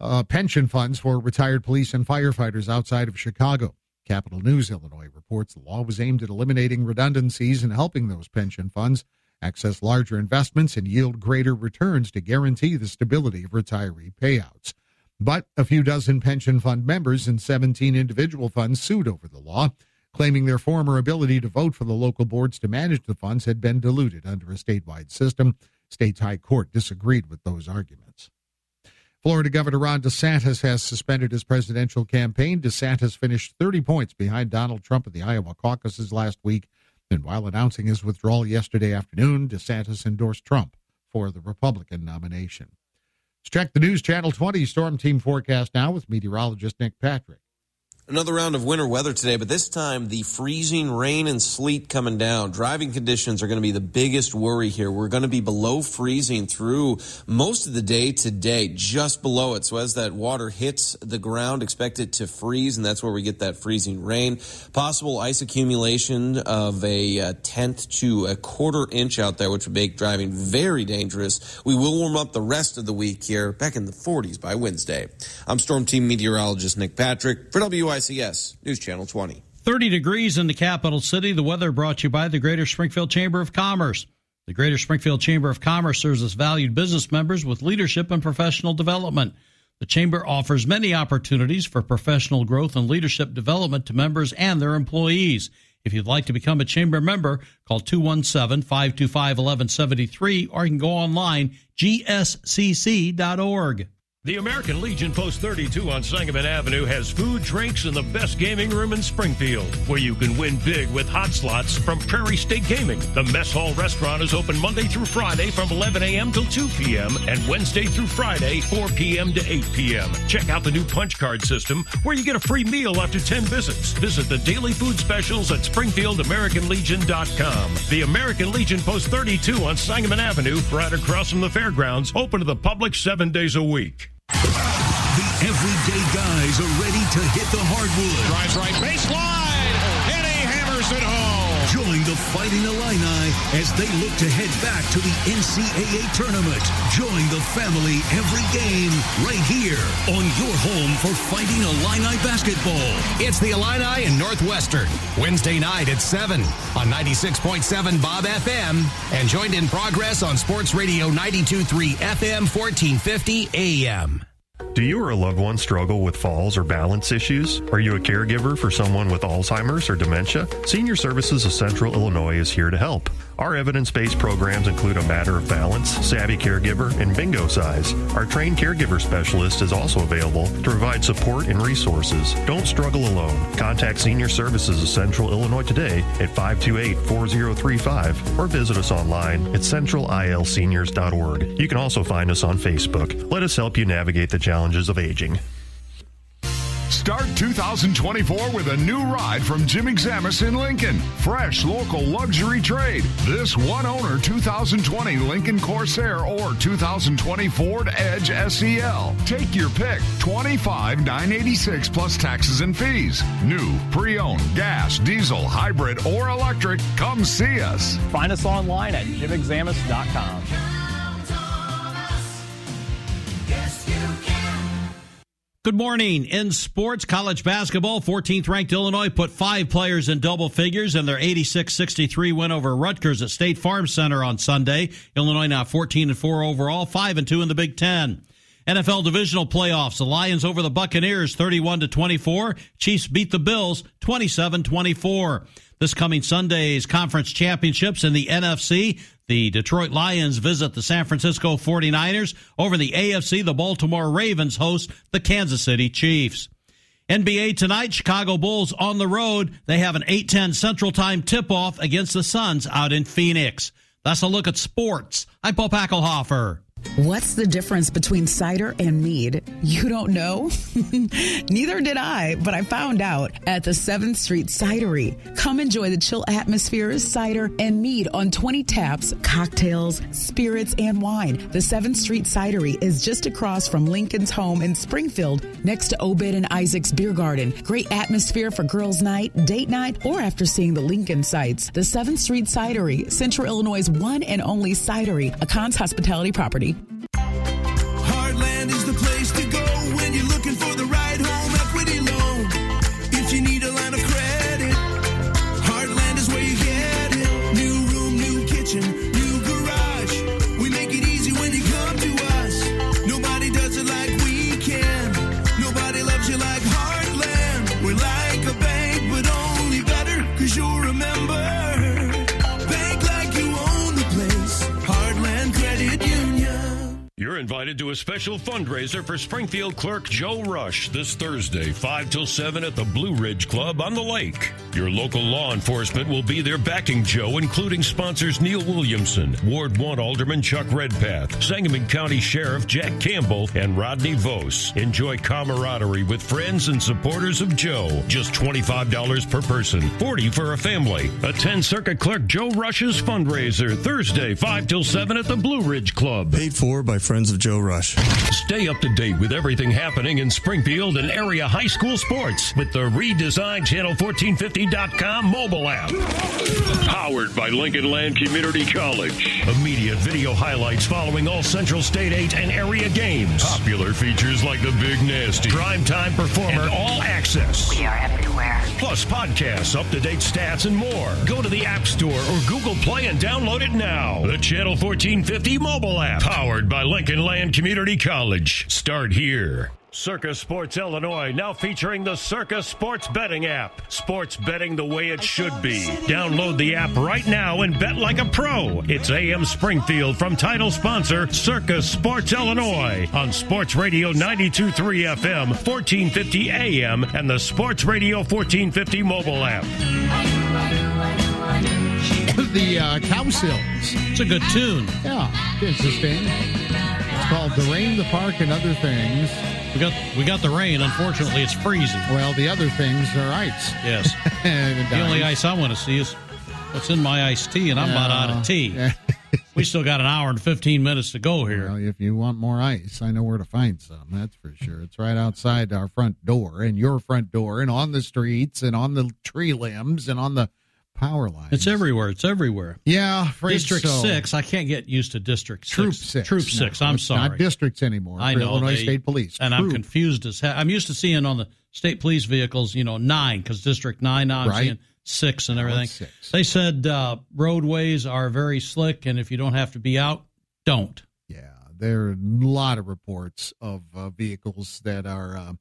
uh, pension funds for retired police and firefighters outside of Chicago. Capital News Illinois reports the law was aimed at eliminating redundancies and helping those pension funds access larger investments and yield greater returns to guarantee the stability of retiree payouts. But a few dozen pension fund members and 17 individual funds sued over the law, claiming their former ability to vote for the local boards to manage the funds had been diluted under a statewide system. State's High Court disagreed with those arguments. Florida Governor Ron DeSantis has suspended his presidential campaign. DeSantis finished 30 points behind Donald Trump in the Iowa caucuses last week. And while announcing his withdrawal yesterday afternoon, DeSantis endorsed Trump for the Republican nomination. Let's check the News Channel 20 Storm Team forecast now with meteorologist Nick Patrick. Another round of winter weather today, but this time the freezing rain and sleet coming down. Driving conditions are going to be the biggest worry here. We're going to be below freezing through most of the day today, just below it. So as that water hits the ground, expect it to freeze, and that's where we get that freezing rain. Possible ice accumulation of a, a tenth to a quarter inch out there, which would make driving very dangerous. We will warm up the rest of the week here, back in the 40s by Wednesday. I'm Storm Team meteorologist Nick Patrick for WI. WICS News Channel 20. 30 degrees in the capital city. The weather brought to you by the Greater Springfield Chamber of Commerce. The Greater Springfield Chamber of Commerce serves as valued business members with leadership and professional development. The Chamber offers many opportunities for professional growth and leadership development to members and their employees. If you'd like to become a Chamber member, call 217 525 1173 or you can go online, gscc.org. The American Legion Post 32 on Sangamon Avenue has food, drinks, and the best gaming room in Springfield, where you can win big with hot slots from Prairie State Gaming. The Mess Hall restaurant is open Monday through Friday from 11 a.m. till 2 p.m. and Wednesday through Friday 4 p.m. to 8 p.m. Check out the new punch card system where you get a free meal after 10 visits. Visit the daily food specials at SpringfieldAmericanLegion.com. The American Legion Post 32 on Sangamon Avenue, right across from the fairgrounds, open to the public seven days a week. The everyday guys are ready to hit the hardwood. Drives right baseline, Fighting Illini as they look to head back to the NCAA tournament. Join the family every game right here on your home for Fighting Illini basketball. It's the Illini and Northwestern, Wednesday night at 7 on 96.7 Bob FM and joined in progress on Sports Radio 92.3 FM 1450 AM. Do you or a loved one struggle with falls or balance issues? Are you a caregiver for someone with Alzheimer's or dementia? Senior Services of Central Illinois is here to help. Our evidence based programs include a matter of balance, savvy caregiver, and Bingocize. Our trained caregiver specialist is also available to provide support and resources. Don't struggle alone. Contact Senior Services of Central Illinois today at 528 4035 or visit us online at centralilseniors.org. You can also find us on Facebook. Let us help you navigate the challenges of aging. Start 2024 with a new ride from Jim Examus in Lincoln. Fresh local luxury trade. This one owner 2020 Lincoln Corsair or 2020 Ford Edge SEL. Take your pick. 25 986 plus taxes and fees. New, pre-owned, gas, diesel, hybrid, or electric. Come see us. Find us online at jimexamus.com. Good morning. In sports, college basketball, 14th ranked Illinois put five players in double figures in their 86-63 win over Rutgers at State Farm Center on Sunday. Illinois now 14 and 4 overall, 5 and 2 in the Big 10. NFL divisional playoffs. The Lions over the Buccaneers 31 to 24. Chiefs beat the Bills 27-24. This coming Sunday's conference championships in the NFC, the Detroit Lions visit the San Francisco 49ers. Over the AFC, the Baltimore Ravens host the Kansas City Chiefs. NBA tonight, Chicago Bulls on the road. They have an 8:10 Central Time tip-off against the Suns out in Phoenix. That's a look at sports. I'm Paul Packelhofer. What's the difference between cider and mead? You don't know? [laughs] Neither did I, but I found out at the 7th Street Cidery. Come enjoy the chill atmosphere, cider, and mead on 20 taps, cocktails, spirits, and wine. The 7th Street Cidery is just across from Lincoln's home in Springfield, next to Obed and Isaac's Beer Garden. Great atmosphere for girls' night, date night, or after seeing the Lincoln sites. The 7th Street Cidery, Central Illinois' one and only cidery, a Conn's hospitality property. involved invited to a special fundraiser for Springfield clerk Joe Rush this Thursday, 5 till 7 at the Blue Ridge Club on the lake. Your local law enforcement will be there backing Joe, including sponsors Neil Williamson, Ward 1 Alderman Chuck Redpath, Sangamon County Sheriff Jack Campbell, and Rodney Vos. Enjoy camaraderie with friends and supporters of Joe. Just $25 per person, 40 for a family. Attend Circuit Clerk Joe Rush's fundraiser Thursday, 5 till 7 at the Blue Ridge Club. Paid for by Friends of Joe Rush. Stay up to date with everything happening in Springfield and area high school sports with the redesigned Channel1450.com mobile app. Powered by Lincoln Land Community College. Immediate video highlights following all Central State 8 and area games. Popular features like the Big Nasty, Primetime Performer, and All Access. We are everywhere. Plus podcasts, up to date stats, and more. Go to the App Store or Google Play and download it now. The Channel 1450 mobile app, powered by Lincoln Land Community College. Start here. Circa Sports Illinois now featuring the Circa Sports Betting app. Sports betting the way it should be. Download the app right now and bet like a pro. It's AM Springfield from title sponsor Circa Sports Illinois on Sports Radio 923 FM, 1450 AM, and the Sports Radio 1450 mobile app. the uh, Cow Sills. It's a good tune. Yeah, interesting. It's called The Rain, the Park, and Other Things. We got we got the rain. Unfortunately, it's freezing. Well, the other things are ice. Yes. [laughs] the only ice I want to see is what's in my iced tea, and I'm about out of tea. [laughs] we still got an hour and 15 minutes to go here. Well, if you want more ice, I know where to find some. That's for sure. It's right outside our front door and your front door and on the streets and on the tree limbs and on the power lines. It's everywhere. It's everywhere. Yeah, District so. six. I can't get used to District six. Troop six. Troop No, six. I'm sorry. Not districts anymore. I know Illinois they- State Police. and I'm confused as hell. I'm used to seeing on the state police vehicles, you know, nine because District nine now I'm Right. seeing six and everything. six. They said uh, roadways are very slick, and if you don't have to be out, don't. Yeah, there are a lot of reports of uh, vehicles that are, uh,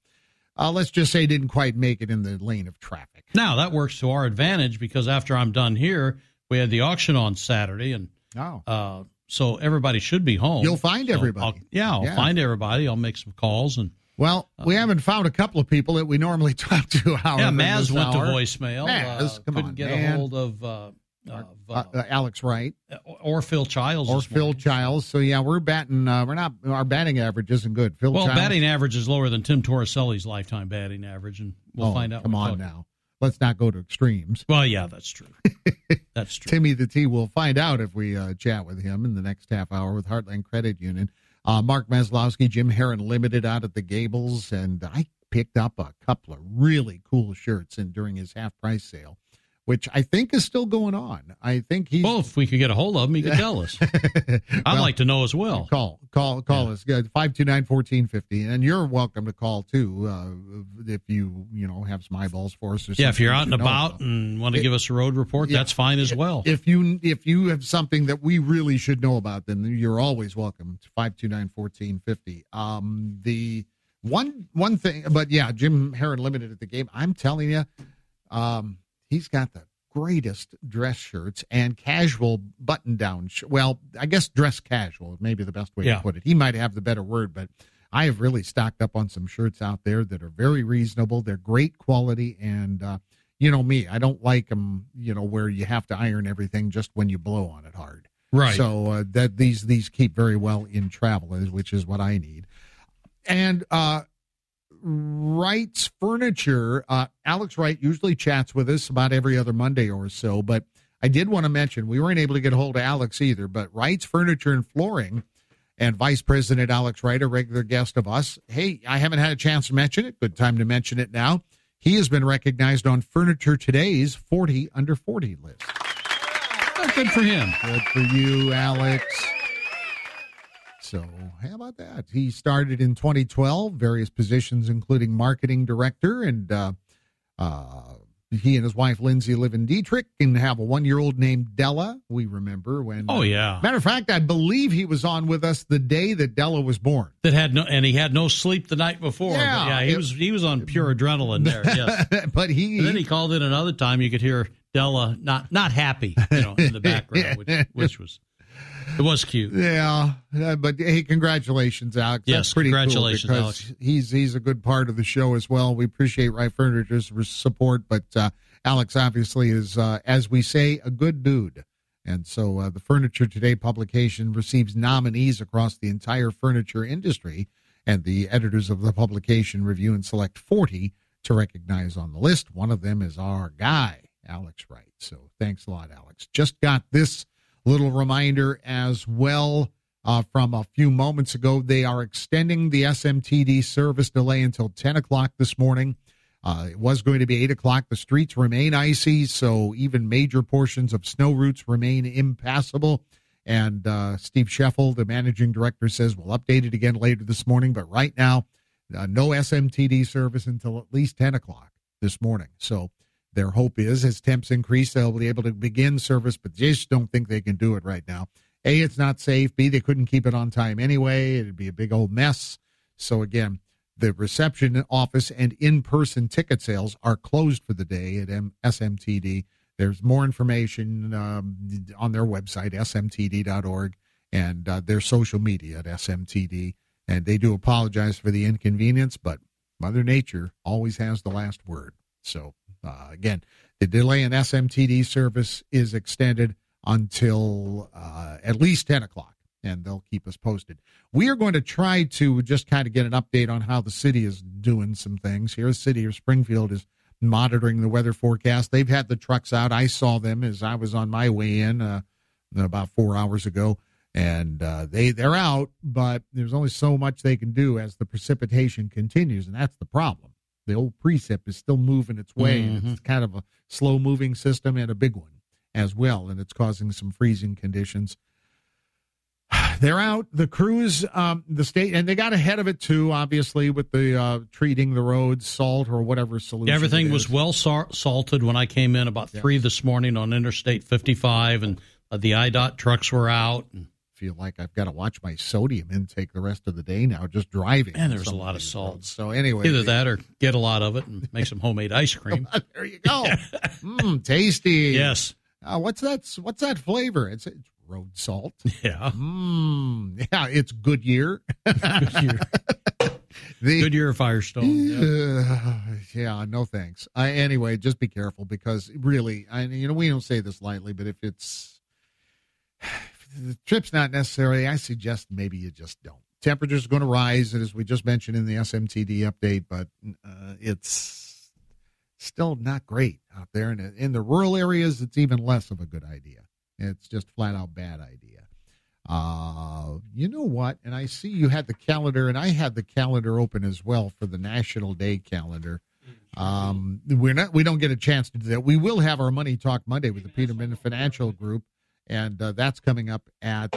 uh, let's just say, didn't quite make it in the lane of traffic. Now that works to our advantage because after I'm done here, we had the auction on Saturday, and Oh. uh, so everybody should be home. You'll find So everybody. I'll- yeah, I'll Yeah. find everybody. I'll make some calls and. Well, we haven't found a couple of people that we normally [laughs] talk to. However, yeah, Maz went hour. to voicemail. Maz, uh, couldn't on, get man. a hold of, uh, Uh, uh, Alex Wright or Phil Childs. or Phil morning. Childs. So yeah, we're batting. Uh, we're not. Our batting average isn't good. Phil Well, Childs. batting average is lower than Tim Torricelli's lifetime batting average, and we'll Oh, find out. Come on talk. now. Let's not go to extremes. Well, yeah, that's true. [laughs] that's true. Timmy the T We'll find out if we uh, chat with him in the next half hour with Heartland Credit Union. Uh, Mark Maslowski, Jim Heron Limited out at the Gables, and I picked up a couple of really cool shirts and during his half price sale. Which I think is still going on. I think he. Well, if we could get a hold of him, he could tell us. [laughs] I'd Well, like to know as well. Call, call, call us. Good. 529-1450. And you're welcome to call too, uh, if you, you know, have some eyeballs for us or Yeah, if you're you out and about about. and want to It- give us a road report, Yeah. that's fine as well. If you if you have something that we really should know about, then you're always welcome to 529-1450. Um the one one thing but yeah, Jim Heron limited at the game. I'm telling you, um he's got the greatest dress shirts and casual button down sh- well, I guess dress casual is maybe the best way Yeah. to put it. He might have the better word, but I have really stocked up on some shirts out there that are very reasonable. They're great quality and uh you know me, I don't like them, you know, where you have to iron everything just when you blow on it hard. Right. So uh, that these these keep very well in travel, which is what I need. And uh, Wright's Furniture, uh, Alex Wright usually chats with us about every other Monday or so, but I did want to mention we weren't able to get a hold of Alex either. But Wright's Furniture and Flooring and Vice President Alex Wright, a regular guest of us. Hey, I haven't had a chance to mention it. Good time to mention it now. He has been recognized on Furniture Today's 40 under 40 list. good for him. Good for you, Alex. So, how about that? He started in 2012, various positions, including marketing director, and uh, uh, he and his wife Lindsay live in Dietrich and have a one-year-old named Della. We remember when. Oh, yeah. Matter of fact, I believe he was on with us the day that Della was born. That had no, and he had no sleep the night before. Yeah, yeah, he it- was he was on pure adrenaline there. [laughs] Yes, but he and then he called in another time. You could hear Della not not happy, you know, in the background, which, which was it was cute. Yeah, uh, but hey, congratulations, Alex. Yes, That's pretty congratulations, cool because Alex. He's he's a good part of the show as well. We appreciate Wright Furniture's support, but uh, Alex obviously is, uh, as we say, a good dude. And so uh, the Furniture Today publication receives nominees across the entire furniture industry, and the editors of the publication review and select 40 to recognize on the list. One of them is our guy, Alex Wright. So thanks a lot, Alex. Just got this little reminder as well uh, from a few moments ago. They are extending the SMTD service delay until 10 o'clock this morning. Uh, it was going to be 8 o'clock. The streets remain icy, so even major portions of snow routes remain impassable. And uh, Steve Sheffield, the managing director, says we'll update it again later this morning. But right now, uh, no SMTD service until at least 10 o'clock this morning. So their hope is as temps increase, they'll be able to begin service, but they just don't think they can do it right now. A, it's not safe. B, they couldn't keep it on time anyway. It'd be a big old mess. So again, the reception office and in-person ticket sales are closed for the day at SMTD. There's more information um, on their website, smtd.org, and uh, their social media at SMTD. And they do apologize for the inconvenience, but Mother Nature always has the last word. So, uh, again, the delay in SMTD service is extended until uh, at least 10 o'clock, and they'll keep us posted. We are going to try to just kind of get an update on how the city is doing some things here. The city of Springfield is monitoring the weather forecast. They've had the trucks out. I saw them as I was on my way in uh, about four hours ago. And uh, they they're out, but there's only so much they can do as the precipitation continues, and that's the problem. The old precip is still moving its way, and it's kind of a slow moving system and a big one as well, and it's causing some freezing conditions. [sighs] They're out. The crews, um, the state, and they got ahead of it too. Obviously, with the uh, treating the roads, salt or whatever solution. Everything was well sal- salted when I came in about three this morning on Interstate 55, and uh, the IDOT trucks were out. And feel like I've got to watch my sodium intake the rest of the day now, just driving. And there's a lot of salt. So anyway, Either that or get a lot of it and make some homemade ice [laughs] cream. there you go. [laughs] mm, tasty. Yes. Uh, what's that? What's that flavor? It's, it's road salt. [laughs] Yeah. Mm, yeah, it's Goodyear. Goodyear. The- Goodyear Firestone. Yeah. Uh, [sighs] yeah, no thanks. I, anyway, just be careful because really, I you know we don't say this lightly, but if it's the trip's not necessary, I suggest maybe you just don't. Temperature's going to rise, as we just mentioned in the SMTD update, but uh, it's still not great out there. And in the rural areas, it's even less of a good idea. It's just flat out bad idea. Uh, you know what? And I see you had the calendar, and I had the calendar open as well for the National Day calendar. Um, we're not. We don't get a chance to do that. We will have our Money Talk Monday with the Peterman Financial Group, and uh, that's coming up at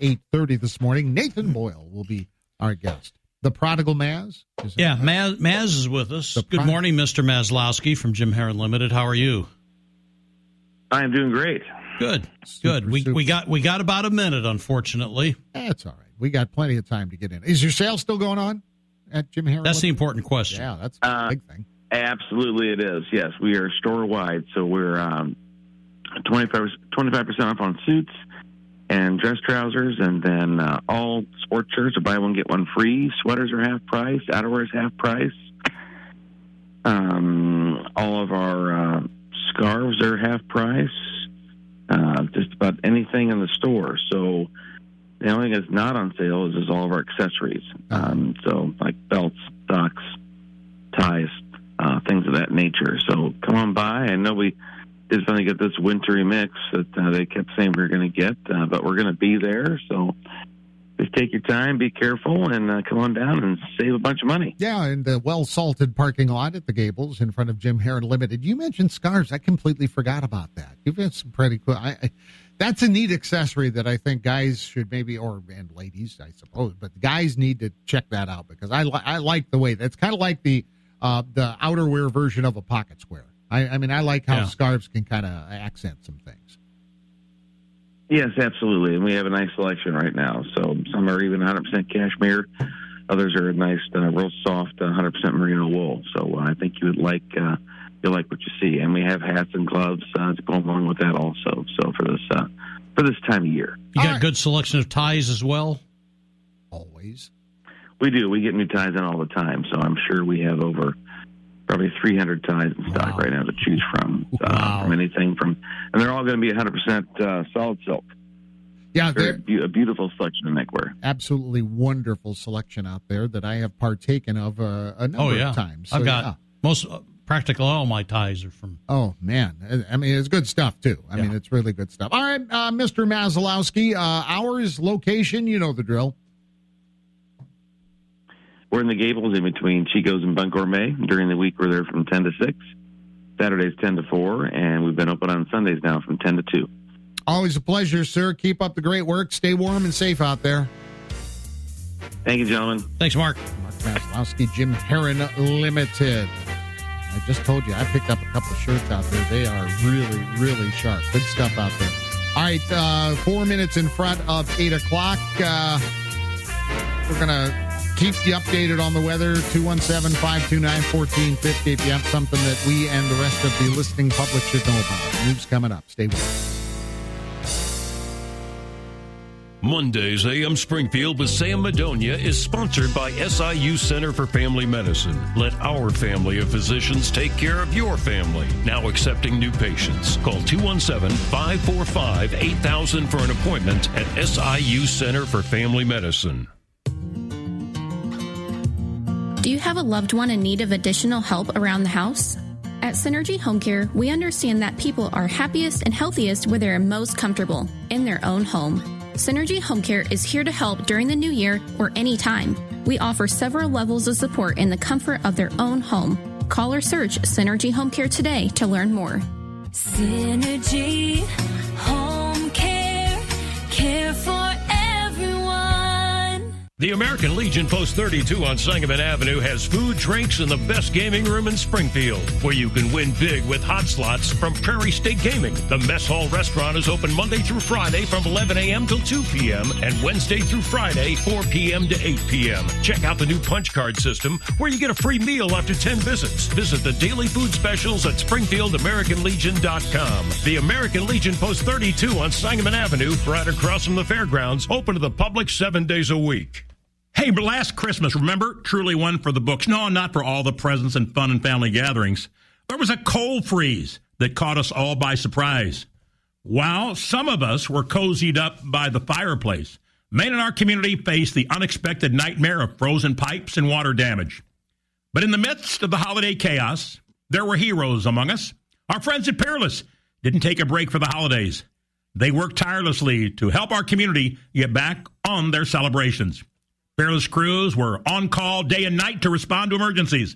eight thirty this morning. Nathan Boyle will be our guest. The prodigal Maz. Yeah, Maz, Maz is with us. Good morning, Mr. Maslowski from Jim Heron Limited. How are you? I am doing great. Good, good. We we got we got about a minute, unfortunately. That's all right. We got plenty of time to get in. Is your sale still going on at Jim Heron? That's the important question. Yeah, that's a Uh, big thing. Absolutely, it is. Yes, we are store wide, so we're um, 25 percent off on suits and dress trousers, and then uh, all sport shirts are buy one get one free. Sweaters are half price. Outerwear is half price. Um, all of our uh, scarves are half price. Uh, just about anything in the store. So the only thing that's not on sale is, is all of our accessories. Um, so like belts, socks, ties, uh, things of that nature. So come on by. I know we did finally get this wintry mix that uh, they kept saying we are going to get, uh, but we're going to be there. So just take your time, be careful, and uh, come on down and save a bunch of money. Yeah, and the well salted parking lot at the Gables in front of Jim Heron Limited. You mentioned scarves. I completely forgot about that. You've some pretty cool. I, I, that's a neat accessory that I think guys should maybe, or and ladies, I suppose, but guys need to check that out because I li- I like the way that's kind of like the uh, the outerwear version of a pocket square. I, I mean, I like how Yeah. scarves can kind of accent some things. Yes, absolutely. And we have a nice selection right now. So some are even 100% cashmere. Others are a nice, uh, real soft, uh, 100% merino wool. So uh, I think you would like uh, you'll like what you see. And we have hats and gloves uh, to go along with that also. So for this uh, for this time of year, You got a good selection of ties as well. Always. we do. We get new ties in all the time. So I'm sure we have over probably 300 ties in stock right now to choose from. Uh, From anything from, and they're all going to be 100% uh, solid silk. Yeah, Very they're a beautiful selection of neckwear. absolutely wonderful selection out there that I have partaken of uh, a number Oh yeah, of times. I've got yeah. most uh, practically all my ties are from. Oh man, I mean it's good stuff too. I mean it's really good stuff. All right, uh, Mr. Maslowski, uh, hours, location, you know the drill. We're in the Gables in between Chico's and Bunk Gourmet. During the week, we're there from 10 to 6. Saturdays, 10 to 4. And we've been open on Sundays now from 10 to 2. Always a pleasure, sir. Keep up the great work. Stay warm and safe out there. Thank you, gentlemen. Thanks, Mark. Mark Maslowski, Jim Heron Limited. I just told you I picked up a couple of shirts out there. They are really, really sharp. Good stuff out there. All right, uh, four minutes in front of eight o'clock. Uh, we're gonna keep you updated on the weather. 217-529-1450 if you have something that we and the rest of the listening public should know about. News coming up. Stay with us. Mondays AM Springfield with Sam Madonia is sponsored by SIU Center for Family Medicine. Let our family of physicians take care of your family. Now accepting new patients. Call 217-545-8000 for an appointment at SIU Center for Family Medicine. Do you have a loved one in need of additional help around the house? At Synergy Home Care, we understand that people are happiest and healthiest where they're most comfortable, in their own home. Synergy Home Care is here to help during the new year or any time. We offer several levels of support in the comfort of their own home. Call or search Synergy Home Care today to learn more. Synergy Home The American Legion Post 32 on Sangamon Avenue has food, drinks, and the best gaming room in Springfield, where you can win big with hot slots from Prairie State Gaming. The Mess Hall restaurant is open Monday through Friday from 11 a.m. till 2 p.m. and Wednesday through Friday 4 p.m. to 8 p.m. Check out the new punch card system where you get a free meal after 10 visits. Visit the daily food specials at SpringfieldAmericanLegion.com. The American Legion Post 32 on Sangamon Avenue, right across from the fairgrounds, open to the public seven days a week. Hey, last Christmas, remember? Truly one for the books. No, not for all the presents and fun and family gatherings. There was a cold freeze that caught us all by surprise. While some of us were cozied up by the fireplace, many in our community faced the unexpected nightmare of frozen pipes and water damage. But in the midst of the holiday chaos, there were heroes among us. Our friends at Peerless didn't take a break for the holidays. They worked tirelessly to help our community get back on their celebrations. Peerless crews were on call day and night to respond to emergencies.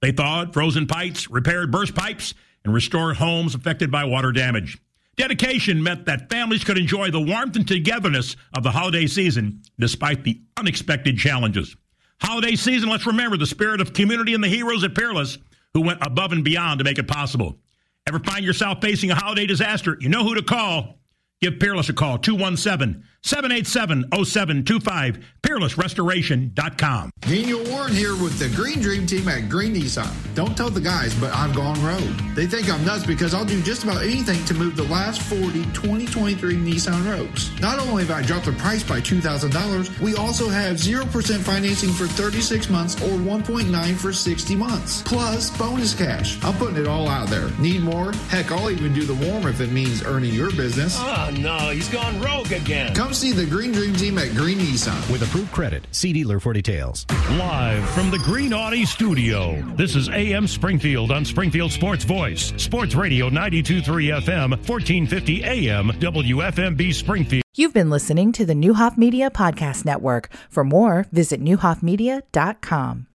They thawed frozen pipes, repaired burst pipes, and restored homes affected by water damage. Dedication meant that families could enjoy the warmth and togetherness of the holiday season despite the unexpected challenges. Holiday season, let's remember the spirit of community and the heroes at Peerless who went above and beyond to make it possible. Ever find yourself facing a holiday disaster? You know who to call. Give Peerless a call, 217 787 0725, peerlessrestoration.com. Daniel Warren here with the Green Dream Team at Green Nissan. Don't tell the guys, but I've gone rogue. They think I'm nuts because I'll do just about anything to move the last 40 2023 Nissan Rogues. Not only have I dropped the price by $2,000, we also have 0% financing for 36 months or 1.9 for 60 months. Plus bonus cash. I'm putting it all out there. Need more? Heck, I'll even do the warm if it means earning your business. Oh no, he's gone rogue again. Come see the Green Dream Team at Green Nissan. With approved credit. See dealer for details. Live from the Green Audi studio, this is AM Springfield on Springfield Sports Voice, Sports Radio 92.3 FM, 1450 AM, WFMB Springfield. You've been listening to the Neuhoff Media Podcast Network. For more, visit neuhoffmedia.com.